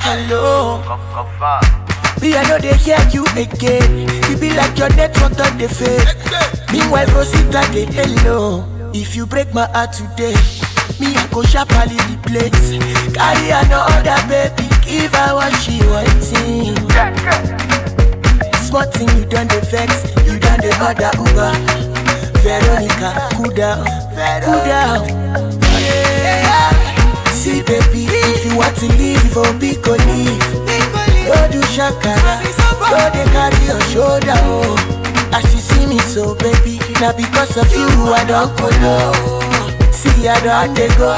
Hello. Me, I
know they hear you again. You be like your network on the fade. Meanwhile, Rosita, they hello. If you break my heart today, me, I go sharply replace. Carry another baby, give her what she wanting. Smart thing, you done the vex, you done the other Uber. Veronica, cool down, cool down. Yeah. See, baby, if you want to leave, oh, be go leave. Don't do shakara, don't they carry your shoulder, oh. As you see me so, baby, now because of you, I don't go. See, I don't they go.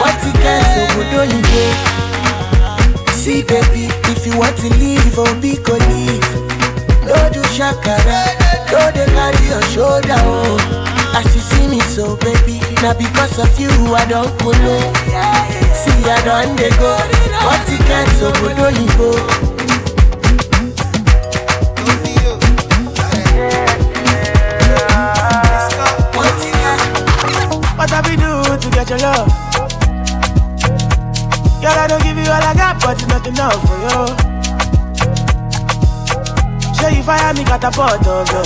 What you can so good, you go? See, baby, if you want to leave, oh, be go leave. Don't do shakara, don't they carry your shoulder, oh. As you see me so, baby, now because of you, I don't go. See, I don't they go. What you don't you go?
What have we do to get your love? Girl, I don't give you all I got, but it's not enough for you. Show you fire me, got a pot of you.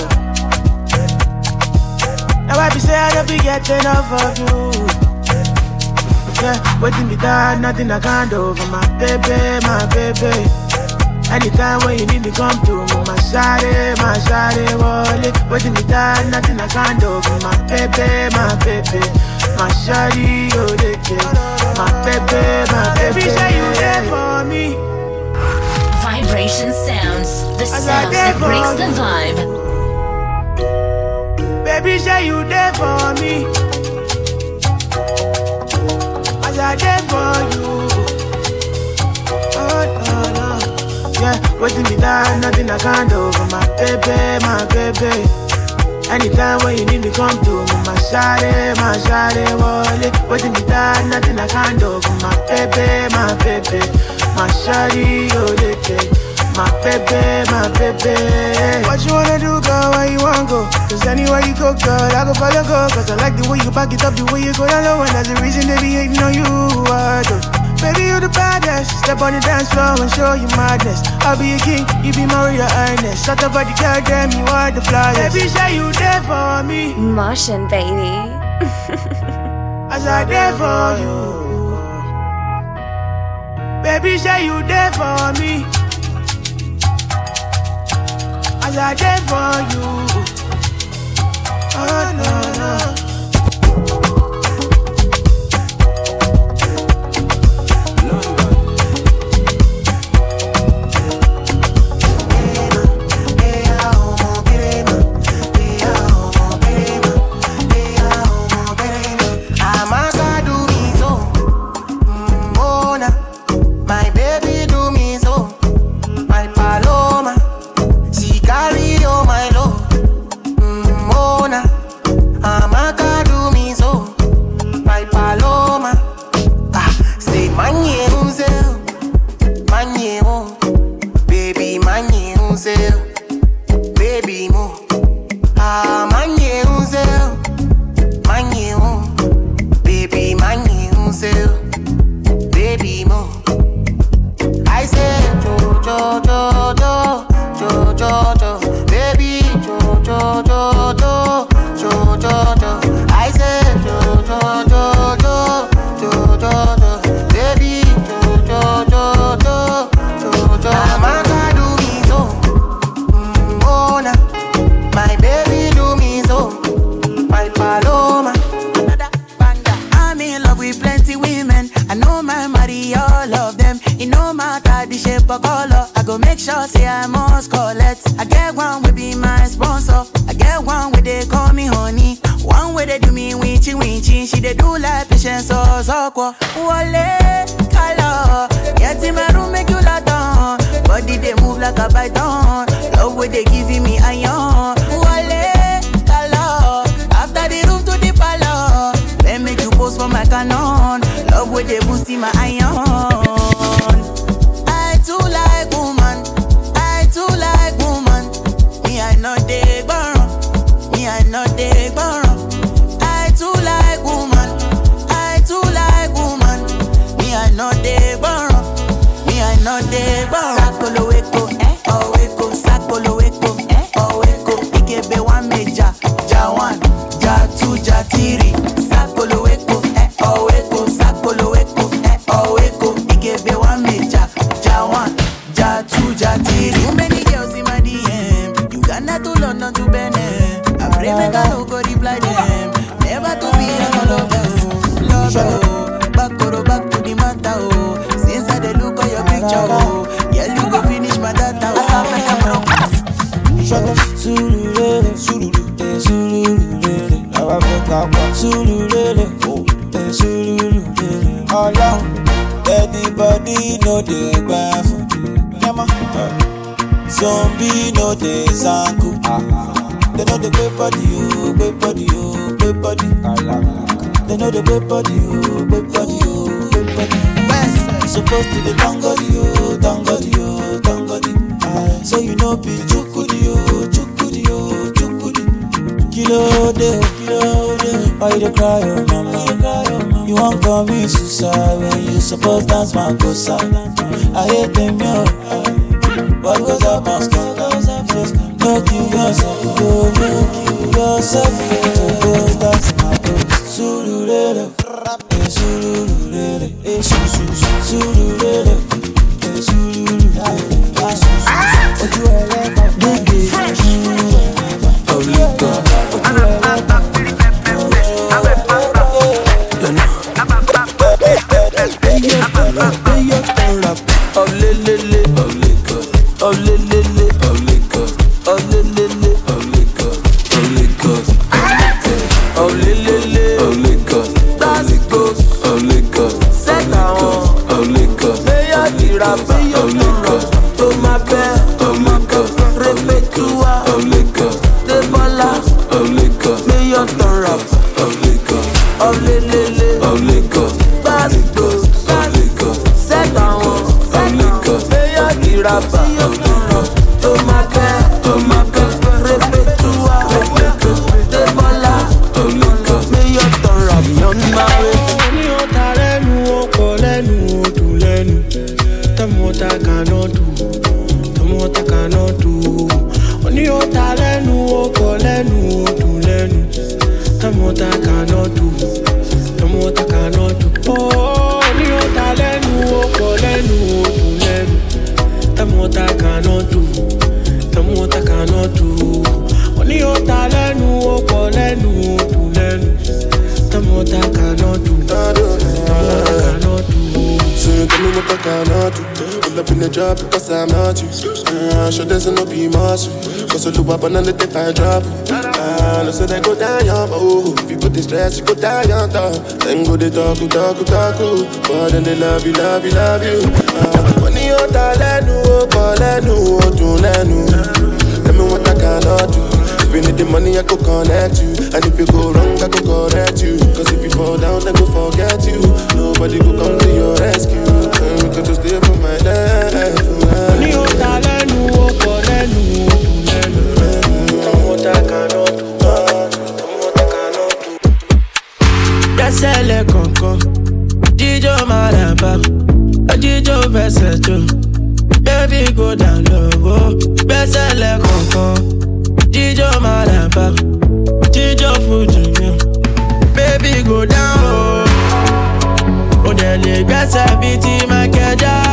Now I be say I don't be getting enough of you. Yeah, waiting me down, nothing I can't do for my baby, my baby. Anytime when you need me, come to me, my shawty, my shawty, wallet. Waiting me down, nothing I can't do for my baby, my baby. My shawty, oh, they get my baby, my baby. Baby, say you there for me.
Vibration sounds. The
I got
sounds
that
that breaks the vibe.
Baby, say you there for me. I there for you. Oh, no, no. Yeah, waiting me down, nothing I can't do for my baby, my baby. Anytime when you need me, come to me, oh, my shawty, my shawty, wallet. Waiting me down, nothing I can't do for my baby, my baby. My shawty, oh, they. My baby, my baby. What you wanna do, girl? Where you wanna go? Cause anywhere you go, girl, I go follow go. Cause I like the way you back it up, the way you go down low. And that's the reason they be hating on you. Uh, I do. Baby, you the baddest. Step on the dance floor and show you madness. I'll be a king, you be my royal highness. Shut up, body, girl, damn, you are the flyest. Baby, say you there for me.
Martian baby.
As I there for you. Baby, say you there for me. I there for you. Oh, no, no.
Ah, show this no be
muscle. Cause I look up and another the I drop. Ah, no so they go down, y'all. Oh, if you put the stress, you go down, y'all. Then go they talk, talk, talk. But then they love you, love you, love you. Ah, money on oh, oh, that lenu, call lenu, do lenu. Tell me what I cannot do. If you need the money, I could connect you. And if you go wrong, I could correct you. Cause if you fall down, then go forget you. Nobody could come to your rescue. And we could just live for my life.
life
sẹ́lẹ̀ kọ̀ọ̀kan jíjó maraba jíjó fẹsẹ̀ baby go down lọ́wọ́ gbẹ́sẹ̀lẹ̀ oh. kọ̀ọ̀kan jíjó maraba jíjó fújì mi baby go down o ò dẹ̀ lè gbẹ́sẹ̀ bíi ti Michael Jackson.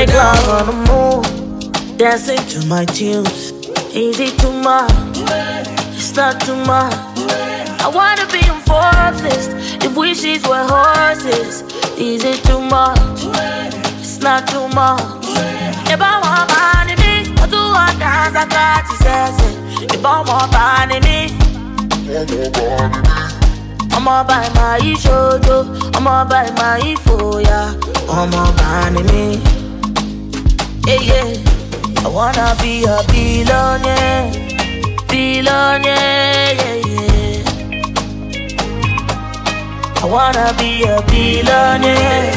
make
love on the moon, dancing to my tunes. Easy too much, it's not too much. I wanna be on Forbes list if wishes were horses. Easy too much, it's not too much. About my body, me, I do what dance I got to say. About my body, me, I'm all by my shoulder, I'm all by my foya, I'm all by me. Hey, yeah. I wanna be a billionaire, billionaire. Yeah, yeah. I wanna be a billionaire,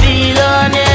billionaire.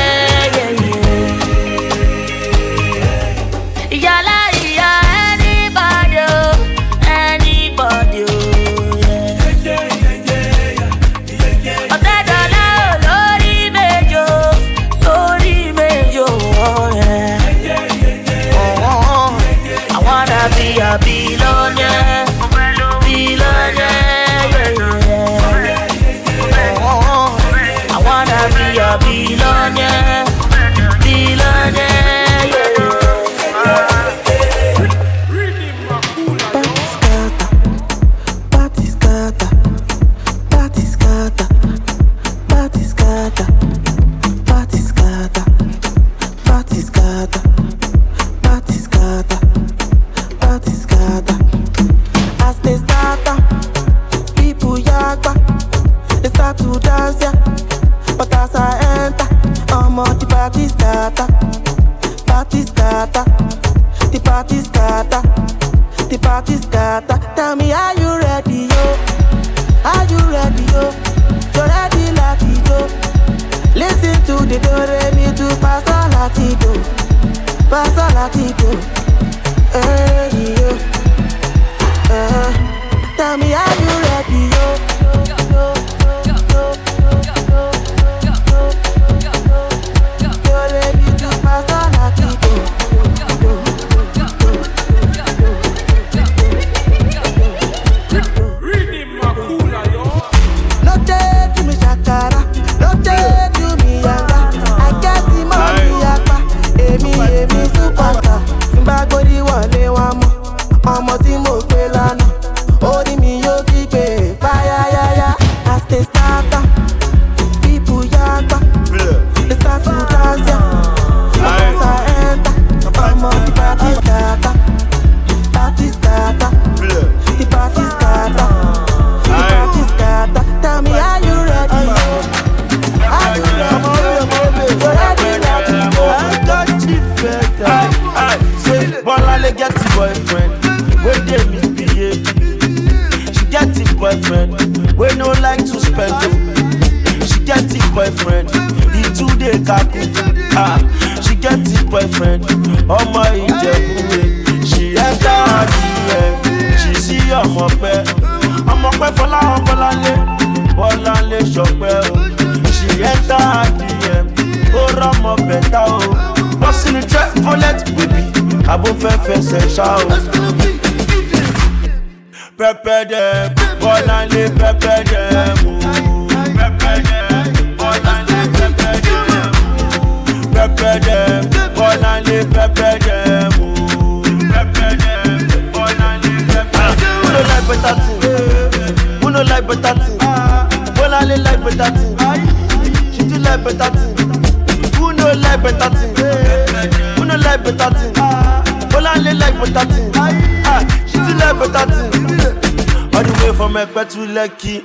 went to Lekki.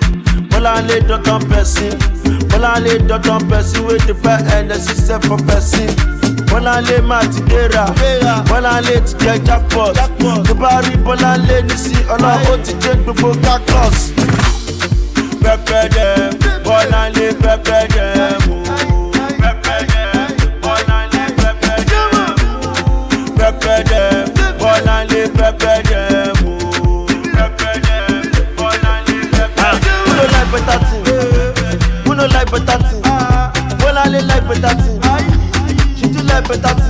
Bolale don't on person.
Bolale don't on person with the fat and the system for person. bola le ti dera. Bolale ti jẹ jackpot. Tó bá rí Bolale nísì ọlọ́wọ́ ti jẹ gbogbo cactus. Pẹpẹ dẹ, Bolale pẹpẹ dẹ mú. Pẹpẹ dẹ, Bolale pẹpẹ dẹ mú. Pẹpẹ dẹ, Bolale pẹpẹ dẹ mú. pétatine. J'ai de l'œil pétatine.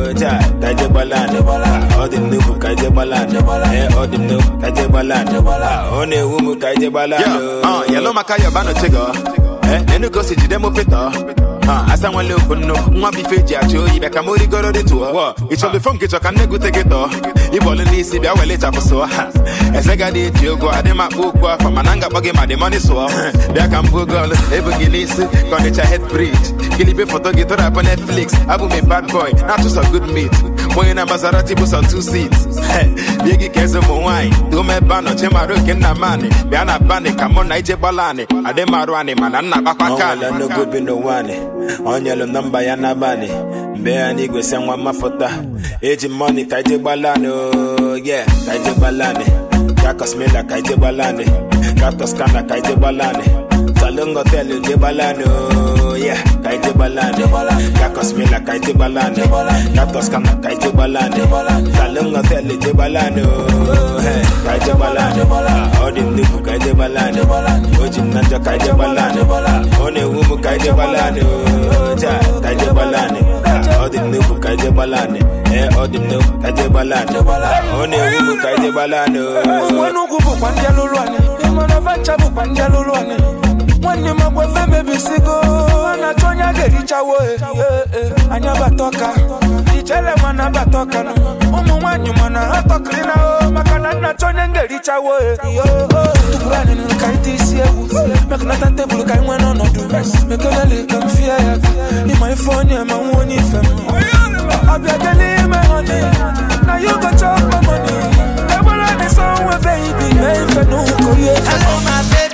the new kaite balane. Eh, all the new kaite balane. Ah, One wumu.
Yeah, uh, yellow maka yabano chigo. Eh, nenu go si jide mo pito. Ah, asa nwanle okunno, nwa bife ji achị oyi bịa ka mori goro dị tụọ. Wọ, ịchọlụ fom gị chọ ka nne gute gị tọọ. Ịbọlụ n'isi bịa wele chapụsụọ. Ha, eze ga dị eji ogo, adị m akpọ okwu afọ, mana nga gị ma dị mọni sụọ. Bịa ka m bụ gọlụ, ebu gị n'isi, ka ọnịcha head bridge. Gilibe foto gị tụrụ abụ Netflix, abụ m bad boy, na-atụsọ good meat. Onye na Maserati bụ sọ two seats. Bie gị ka eze ụmụ nwaanyị, dome ebe anọ chimara oke nna mani. Bịa na bani ka mụ na ije gbala anị, adị m arụ anị, mana nna gbakwa ka
n'ụwanị onyelu nọmba ya n'abalị mgbe ya n'igwe si nwa mmafụta eji mọni ka ije gbalanị oh, yeah ka ije gbalanị kakọs mela ka ije gbalanị kakọs kana ka ije gbalanị salon hotel je gbalanị oh, yeah ka ije gbalanị kakọs mela ka ije gbalanị kakọs kana ka ije gbalanị salon hotel je gbalanị oh, hey, ka ije gbalanị ọ dị nnukwu ka ije gbalanị o ji m na njọ ka ije ije oh, ije ọ dị nnukwu ka ije gbalanị ee ọ dị nnukwu ka ije gbalanị ọ na-ewu ka ije gbalanị oh.
nwanne ugwu bụkwa ndị alụlụ anyị ịmana vencha bụkwa nwanne m agwa fe mebisigo a na-achọ onye a ga-erichawo e. Eh, eh, anyị abata ọka ijele nwa na abata ọka nụ. ụmụ nwaanyị mana ha tọkiri na o maka na nna achọ onye m ga-erichawo e. Yo, oh. tukwuru anyị nụ ka tee isi egwu mekọnata tebụl ka nwee n'ọnọdụ mekelele ka m fie ya ịma ife onye ma nwa onye ife m ọbịa dị n'ime honey na chop my money egbere dị somewhere baby mee ife n'ụkọ ihe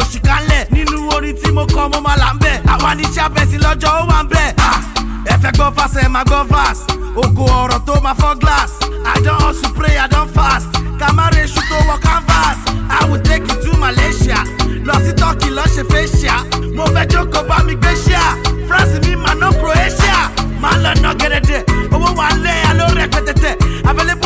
oṣù kálẹ̀ nínú orin tí mo kọ mo máa là ń bẹ̀. Àwa ní sábẹ́sì lọ́jọ́ ó wà ń bẹ̀. Ẹ fẹ́
gbọ́ fásẹ̀ ẹ máa gbọ́ fast. Ògo ọ̀rọ̀ tó máa fọ́ glass. I don hustle pray I don fast. Kamara esu tó wọ canvas. I will take you to Malaysia. Lọ sí Turkey lọ ṣe facial mo fẹ́ jókòó bá mi gbé ṣíà. France mi máa ná Croatia. Máa lọ ná gẹ́dẹ́dẹ́ owó
wa lẹ́yà ló rẹ̀ pẹ́tẹ́tẹ́ available.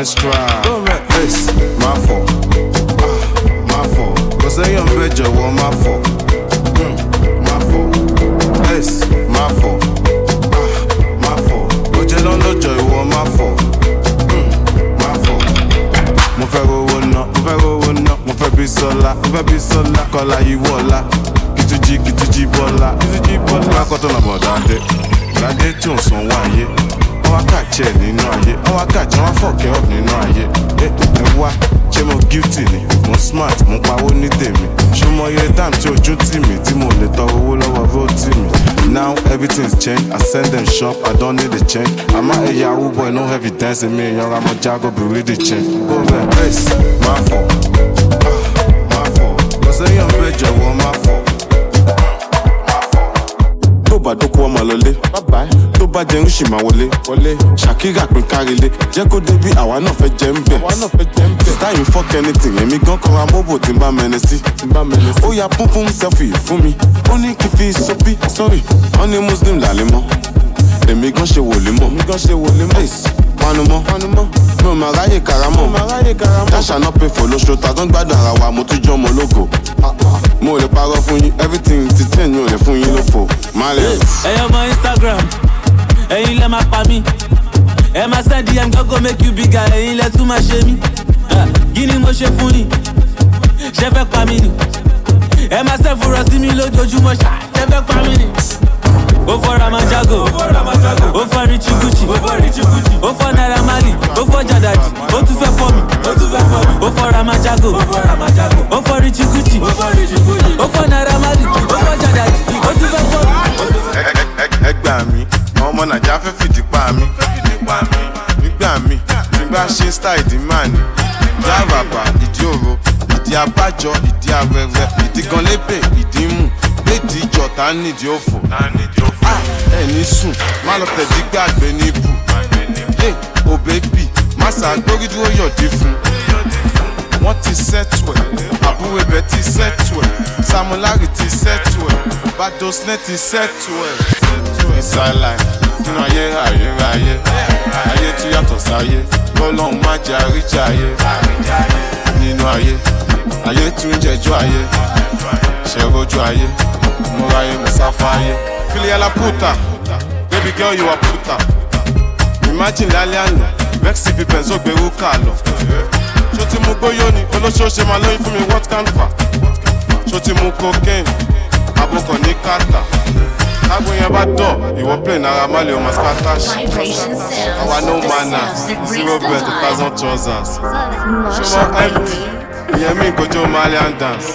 Jamajo extra gbọ́mẹ̀ ace máa fọ̀ ah, máa fọ̀ kò sẹ́yìn ọ̀bẹ jọ̀wọ́ máa fọ̀ hmm, máa fọ̀ ace máa fọ̀ ah, máa fọ̀ ó jẹ́ lọ́lọ́jọ́ ìwọ máa fọ̀ hmm, máa fọ̀ mo fẹ́ rówó ná mo fẹ́ rówó ná. Mo fẹ́ bí sọ́lá mo fẹ́ bí sọ́lá. Kọ́lá yìí wọ̀ọ́lá kìtújì kìtújì bọ́lá. Kìtújì bọ́lá. Lákọ̀tọ̀ náà bọ̀ dáadé dáadé tí ò san owó ayé wọ́n wá kàjẹ́ nínú fọ̀kẹ́ ọ̀ nínú ayé. Ẹ ẹ wá ṣé mo guilty ni? Mo smart mo pawó ní tèmi. Ṣé mo iye time tí ojú tì mí tí mo lè tọrọ owó lọ́wọ́ bó tì mí? Now everything's changed. I send them shop i don't need a change. Àmọ́ ẹ̀yà awú boy no evidence mi ìyanra mo jágó bìrì the change. Go race máa fọ̀ ah, máa fọ̀ kò sẹ́yìn ọ̀bẹ jọ̀wọ́ máa fọ̀ bá jẹun sì máa wọlé. Ṣàkírà pín kárílé. Jẹ́ kó débi àwa náà fẹ́ jẹ́ ń bẹ̀. Sítáyìn fọ́k anything. Èmi gan kọ́ra mọ́bò tí n bá mẹ́ni sí. Ó ya púnpún selfie fún mi. Ó ní kí fi sọ́bí sorry. Wọ́n ní muslim làlẹ́ mọ́. Èmi gan ṣe wòlé mọ́. Ace, panumọ́ mi ò máa ráyè karamọ́. Dáṣà náà pé fò lóṣù. Tàgán gbádùn ara wa mo tún jọ́ ọmọ ológo. Mo lè parọ́ fún yín. Everything ti change mi ò lè fún yín lófo. Má lè.
ẹyọ ọmọ instagram ẹyin lẹ máa pa mí ẹ máa send dm gọ́gọ́ make you bigger ẹyin lẹ tún máa ṣe mí Ah, kí ni mo ṣe fún ni ṣe fẹ́ pa mí ni ẹ máa ṣe fúnra sí mi lójoojúmọ́ ṣá ṣe fẹ́ pa mí ni. ó fọ́ ramajago ó fọ́ richie gucci ó fọ́ naira mali ó fọ́ jadaji ó tún fẹ́ fọ́ mi ó fọ́ ramajago ó fọ́ richie gucci ó fọ́ naira mali ó fọ́ jadaji ó tún fẹ́ fọ́ mi.
ẹ gbà mí ọmọ nàìjíríà fẹ́ fìdí pa mí. Nígbà mí nígbà ṣe style ìdí máa ní ìdí àràbà ìdí òro ìdí abájọ ìdí awẹwẹ ìdí gan lébè ìdí mú. Lédi ìjọta nídìí òfò? Ẹ ní sùn má lọ tẹ̀dí gbàgbé níbù o bébì má ṣàgbórí dúró yọ̀dí fún. Wọ́n ti sẹ́tù ẹ̀ àbúrò ibẹ̀ ti sẹ́tù ẹ̀ samulari ti sẹ́tù ẹ̀ badosne ti sẹ́tù ẹ̀ ìsàlàyé nínú ayé ayérayé ayé. Tún yàtọ̀ sáyé. Bọ́lọ́hún má jẹ́ àríjà ayé nínú ayé ayé tún jẹjọ́ ayé. Ṣẹ̀rọ̀jọ́ ayé? Múra ayé mùsáfà ayé. Filiala puta. Baby girl you are puta. Imagine lálẹ́ àná vexy fi benzo gbèrú kà lọ? Ṣó ti mú gbóyó ni? Olóṣooṣe máa lóyún fún mi what can fa ṣó ti mú cocaine? Abokọ̀ ní kàtà tágbó yẹn bá dọ̀ ìwọ má lè o máa scatter
sound.
àwa no manners zero bread two thousand trousers. Ṣọmọ md ìyẹn mi kojú malian dance.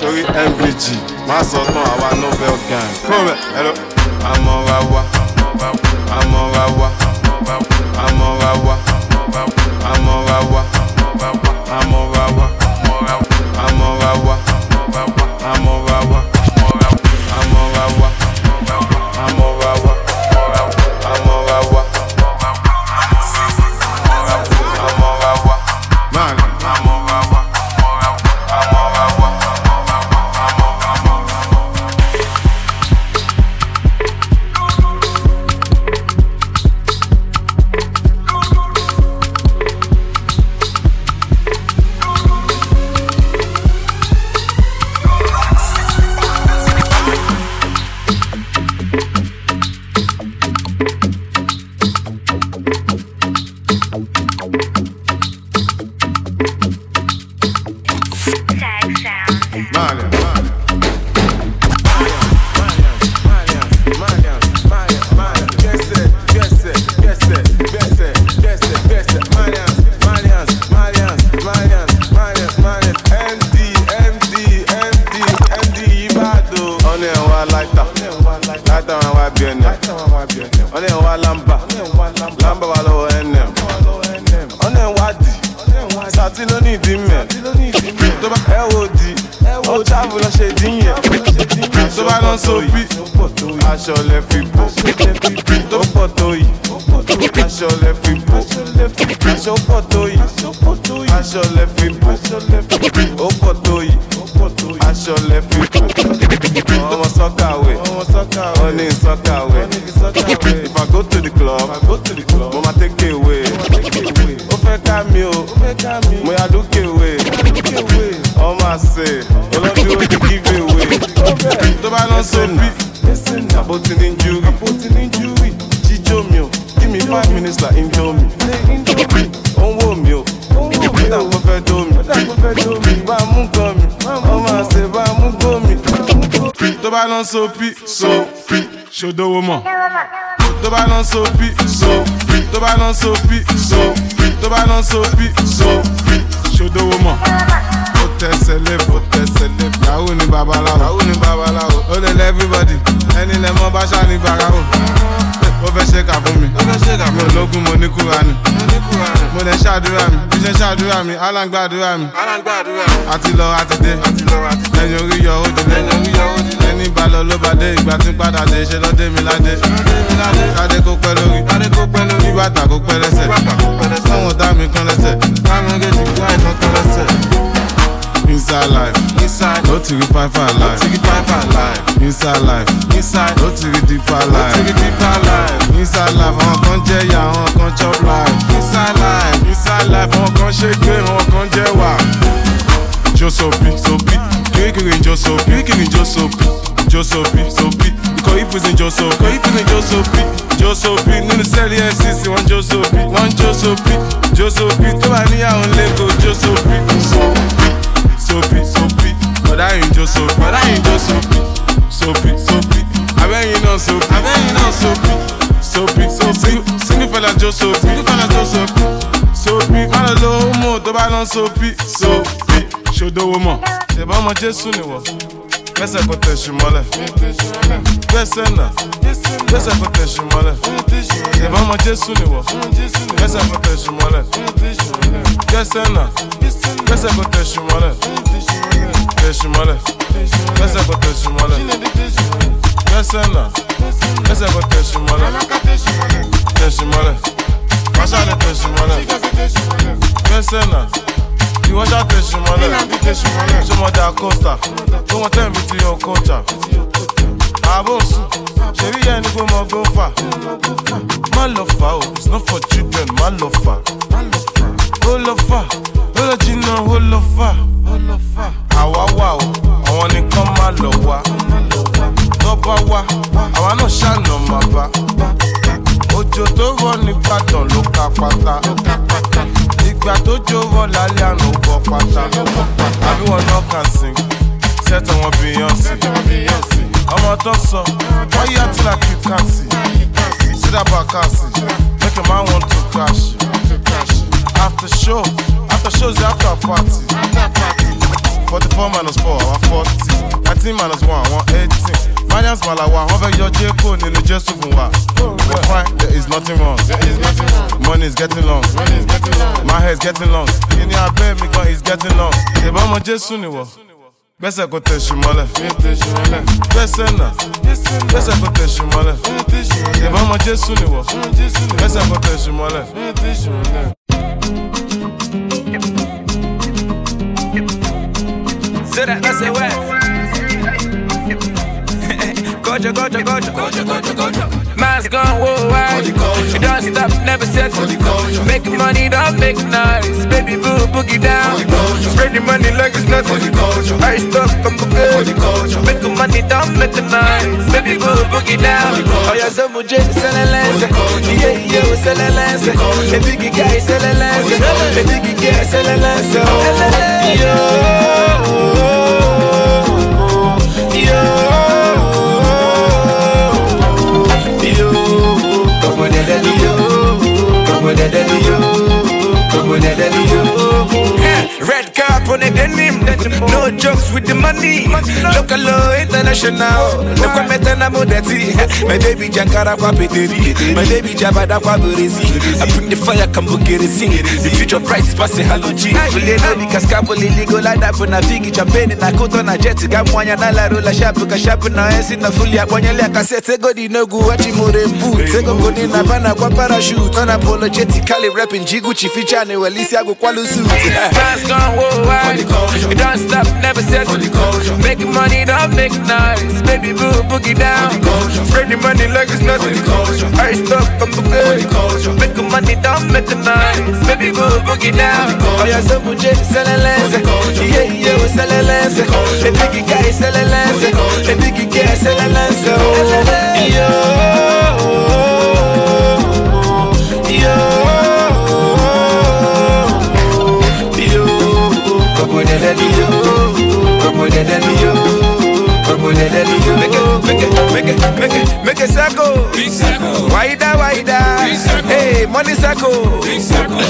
Sórí mbg má sọ tán àwa nobel gang. Kó rẹ àmọ́ra wa àmọ́ra wa àmọ́ra wa àmọ́ra wa àmọ́ra wa putting in jury. I'm putting in jury. Jijo mi. Give me five minutes like injure me. Ó ń wò mí o. Kódà mo fẹ́ dó free. So free. mú gan mi. free. So free. a mú gó free. So free. lọ sopí, sopí. Ṣòdòwò mọ̀. Tó bá lọ sopí, sopí. Tó bá lọ sopí, sopí. Tó bá lọ sopí, sopí. Ṣòdòwò mọ̀. Tẹsẹ̀ lébò, tẹsẹ̀ lébò. Yahoo ni babaláwo, Yahoo ni babaláwo. Ó lè lẹ everybody, ẹni lẹ mọ́ bá ṣá ní gbàrà o. Ó fẹ́ ṣe kà fún mi, ó fẹ́ ṣe kà fún mi. Mo lógún mo ní kúra ni, mo lè ṣàdúrà mi, bí ṣe ṣàdúrà mi, aláǹgbàdúrà mi. Àti lọ àti dé, ẹ̀yìn orí yọ ó dilé, ẹni bá lọ ló bá dé, ìgbà tí padà dé, ṣe lọ dé mi ládé. Kádé kó pẹ́ lórí, kí bàtà kó pẹ́ lẹ́sẹ̀, fún ọ̀tá mi kan lẹ́sẹ̀, káwọn méjèèjì kí àìsàn lẹ́sẹ̀. Inside life, inside. No to revive our life. No to revive our life. Inside life, inside. No to redeep our life. No to redeep our life. Inside life, àwọn kan jẹ ya, àwọn kan chop life. Inside life, inside life, àwọn kan ṣe gbé, àwọn kan jẹ wà. Josopi, sopi, kirikiri josopi, kirikiri josopi, josopi, sopi. Ikọ̀ ìfúnṣe josopi, ikọ̀ ìfúnṣe josopi, josopi. Nínú sẹ́ẹ̀lì FCC, wọ́n josopi, wọ́n josopi, josopi. Tó bá níyàwó ńlẹ́ kó josopi. Sopi sopi bọ̀dá yìí jó sopi bọ̀dá yìí jó sopi sopi sopi abẹ́yìn náà sopi abẹ́yìn náà sopi sopi sopi single fella jó sopi single fella jó sopi sopi má lọ lo homo tó bá lọ sopi sopi ṣòdowó mọ̀? Ṣèbá ọmọ jésù nìwọ̀ Vese kote shimole Vese na Vese kote shimole Eba ma Jesu ni wo Vese kote shimole Vese na Vese kote shimole Kote shimole Vese kote shimole Vese na Vese kote shimole Kote shimole Masha le kote shimole Vese na lè tẹ̀sí mọ́lẹ̀ gbẹ́sẹ̀ náà ìwọ́ṣà tẹ̀sí mọ́lẹ̀ ṣọmọdé àkọ́sà tó wọ́n tẹ̀ mí ti yọ kọ́ńtà àbò sùn ṣèbí yẹn ni pé mo gbó fà? Má lọ fà o it's not for children má lọ fà. Ó lọ fà ó lọ jìnnà ó lọ fà. Àwa wà o àwọn nìkan má lọ wá. Tó bá wá àwa náà ṣàna má bá. Òjò tó rọ nìbàdàn ló ka pátá ìgbà tó jó wọ lálẹ́ àná bọ̀ pátá àbí wọn náà kàn sí? Sẹ́tọ̀ wọn Beyonce ọmọ tó sọ wọ́n yá tí la kì kà sí. Sídàbà kà sí? Make a man want to crash?
After show after show is after party. Forty four minus four one forty. Nineteen minus one one eighteen. Finance Malawa, wọ́n fẹ́ yọ Jẹ́kò nínú Jésù fún wa. We're fine, there is nothing wrong. Money is getting long. My hair is getting long. Kí ni abẹ́ mi gan is getting long. Ìbọn ọmọ Jésù ni wọ̀. Gbẹ́sẹ̀ kò tẹ̀sí mọ́lẹ̀. Gbẹ́sẹ̀ náà. Gbẹ́sẹ̀ kò tẹ̀sí mọ́lẹ̀. Ìbọn ọmọ Jésù ni wọ̀. Gbẹ́sẹ̀ kò tẹ̀sí mọ́lẹ̀.
Say that, that's it, what? Gojo, gojo, gojo. Man's gone worldwide. You don't stop, never settle. Making money, don't make noise. Baby boo, boogie down. Spread the money like it's nothing. I stop, come good. Making money, don't make noise. Baby boo, boogie down. Oh, yeah, so much, sell a lens. Yeah, yeah, sell a lens. A biggie guy, sell a lens. A biggie guy, sell a lens. Oh, Local or international, no come na modeti. My baby Jankara kwa peteri, my baby Jabada kwa berezi. I bring the fire, come bukeresi. The future bright, pass the halogen. Vile no ni kaskapo liligo like that, na figi champagne na koto na jet gamwanya na la rola shapu ka shapu na esi na fully akwanyele akasete godi no gu wachi murembu. Sego goni na bana kwa parachute, unapologetically rapping jiguchi feature ni welisi ago kwa lusu. Man's gone worldwide. Don't stop, never settle. Making money, don't make noise. Baby boo, boogie down. Spread the money like it's nothing. I stop, come to good. Making money, don't make a noise. Baby boo, boogie down. Oh yeah, so much, sell a lens. Yeah, yeah, we sell a lens. A biggie guy, sell a lens. A biggie guy, sell a lens. Yo, yo. Como yo, como de yo, como de yo. Make it, make it, make it, make it, make it circle. Wider, wider. Hey, money circle.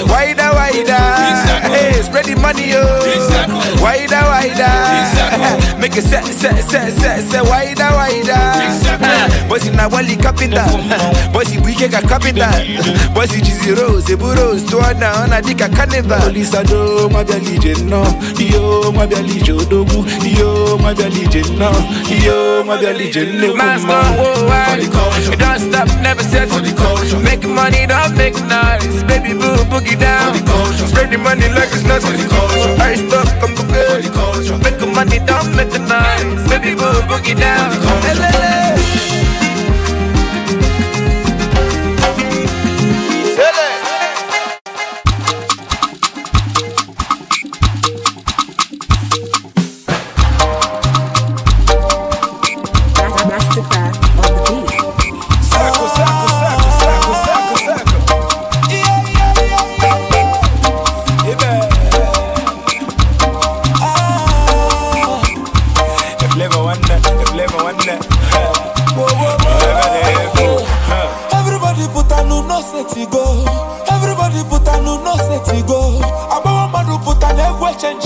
Wider, wider. Hey, spread the money, yo. Wider, wider. Make it set, set, set, set, set. Wider, wider. Boys in a wally carpenter. Boys in weekend carpenter. Boys in Jizzy Rose, Ebu Rose. To her now, na dika carnival. Lisa do, my belly, no. Yo, my belly, jodogu. Yo, my belly, no. Yo, my belly, no. Man's gone worldwide. We don't stop, never settle. Making money, don't make noise. Baby boo, boogie down. Spread the money like it's nothing. I stop, come to good. Making money, don't make noise. Baby boo, boogie down.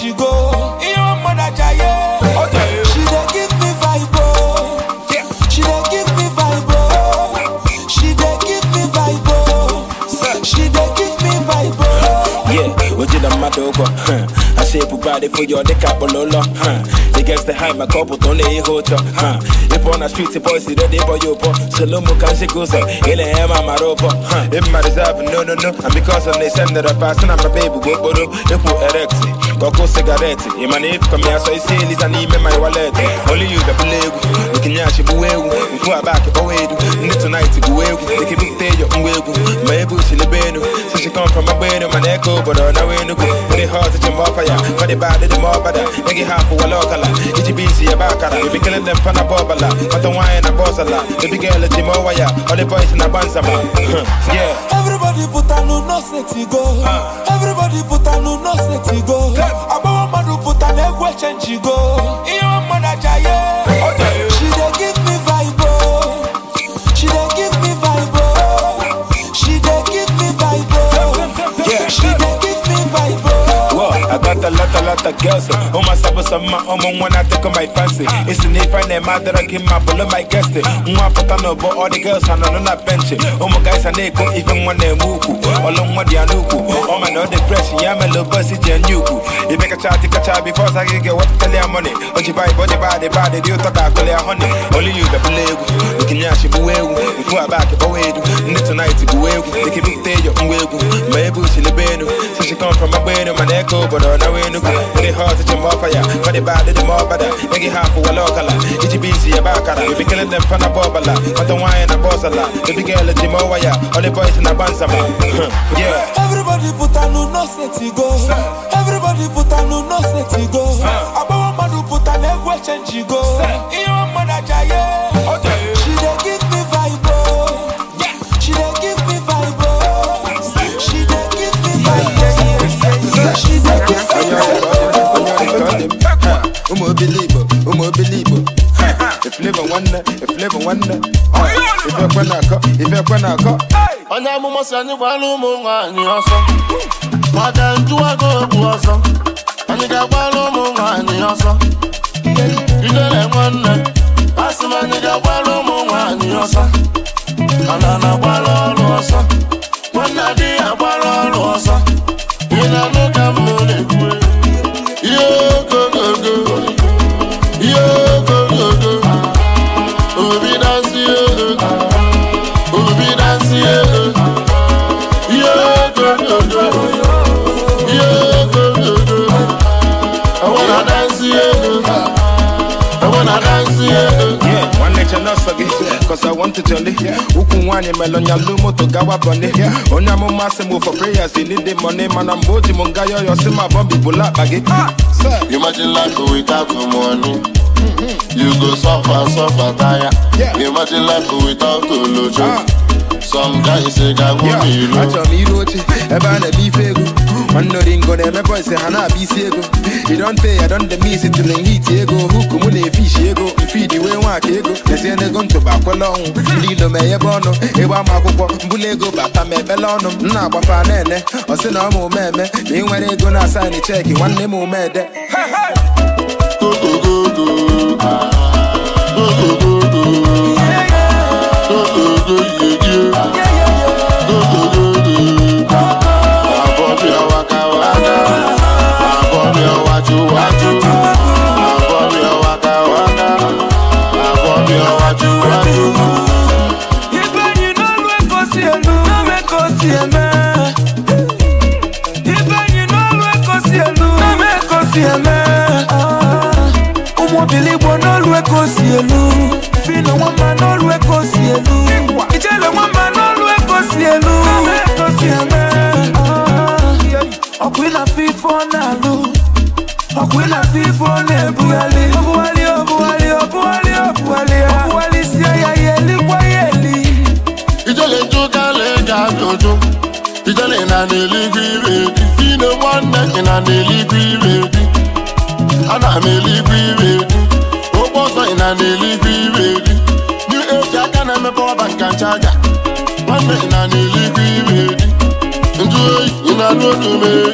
It go. You mother jaye. Oh. She dey give me vibe oh. She dey give me vibe oh. She dey give me vibe oh. She dey give me vibe oh.
Yeah, mmadụ ụgwọ huh. Asị ebube adị fụ ya ọ dịka akpọlọlọ huh. The girls dey high bụ tọ na ihe ụtọ huh. Ịpụ na street boys dị dị ịbọ ya ụbọ Solo mụ ka nshịkọ ụzọ ile ya ma mara ụbọ huh. If my reserve no no no And because of the send the fast na mba baby go okporo Ekwu erect Kọkụ sigaret Ị ma na if kọm ya sọ isi eliza n'ime my wallet. Only you dabụla egwu achị gbuwa egwu Mfu abaki kpọwa edu Ndị tonight gbuwa egwu Ike bupute yọ ngwa egwu Ma ebu chilebe enu she come from na wenugu Ndị hot ya na All the boys Yeah
Everybody put a new no set go. Everybody put a new no set go. About madu put a level change go. You mother jaye.
A lot
a lot of girls. Oh, my sabo sama, oh, my one I take on my fancy. It's in if I name that I give my below my guest. Mwa pata no, but all the girls are on a bench. Oh, my guys, and they go even when they move. On what they are nuku. Oh, my no, fresh, yeah, my little bussy, and yuku. You make a chat, take a chat before I get what tell your money. On you buy body, body, body, you talk about your honey? Only you, the blue. We can yash you, boo, before I back, oh, wait, tonight, boo, they can be there, your way, my bush in the bed. So she come from my way, my echo, but on our way, no, they hard to jump off fire. For the bad, the more bad, make it half for a local. EGBC, a backer, you be killing them from a bobala, but the wine, a boss a lot. The big girl, a Jimowaya, all the boys in a bansama. Yeah.
Everybody put a no no set it go. Everybody put a no no set it go. About madu put a level change it go. You mother jaye. She
Umo bilibo, umo bilibo. If live one, if live one. If you're gonna go, if you're gonna go.
onye amụma si anyị gbara ụmụ nwaanyị ọsọ maka njụwago okwu ọsọ anyị ga-agbara ụmụ nwaanyị ọsọ ijere nwanne asị m anyị ga-agbara ụmụ nwaanyị ọsọ mana na-agbara ọrụ ọsọ nwanne di ya gbara ọrụ ọsọ ị
Cause I want to jolly. Uku nwanyị melonya lu moto gawa bọni. Onye amụma sị m for prayers, you need the money. Mana mgbe o ji m nga yọyọ sị ma bọmbi bụla akpa gị.
Imagine life without the money. You go suffer, suffer, tire. Imagine life without Olojo. Some guys say, God,
Yeah,
me low.
achọrọ m iru oche ebe a na-eme ọnọringo na-emebe ose ha na-abịa ego idonte ya donde mis tiri hit ego. Huku mụ na-efishi ego mfidi wee nwaka ego. Meziena ego ntụba akwela ọnwụ ndị ilo ma ebe ọnụ ịgba m akwụkwọ mbụla ego bata ma ebele ọnụ m na-agbafa na-ene ọsị na ọma omeme ma ị nwere ego na asaịnị cheki nwanne m
omede Go, go, go, go. Ah.
N'eluigwe ire fino nwanne gị na n'eluigwe ire di ana m eluigwe ire di ụgbọ ọzọ ị na n'eluigwe ire di new age aka na-emepe ọba nka nchaja nwanne ị na n'eluigwe ire di njụ oyi ị na-anụ otu mee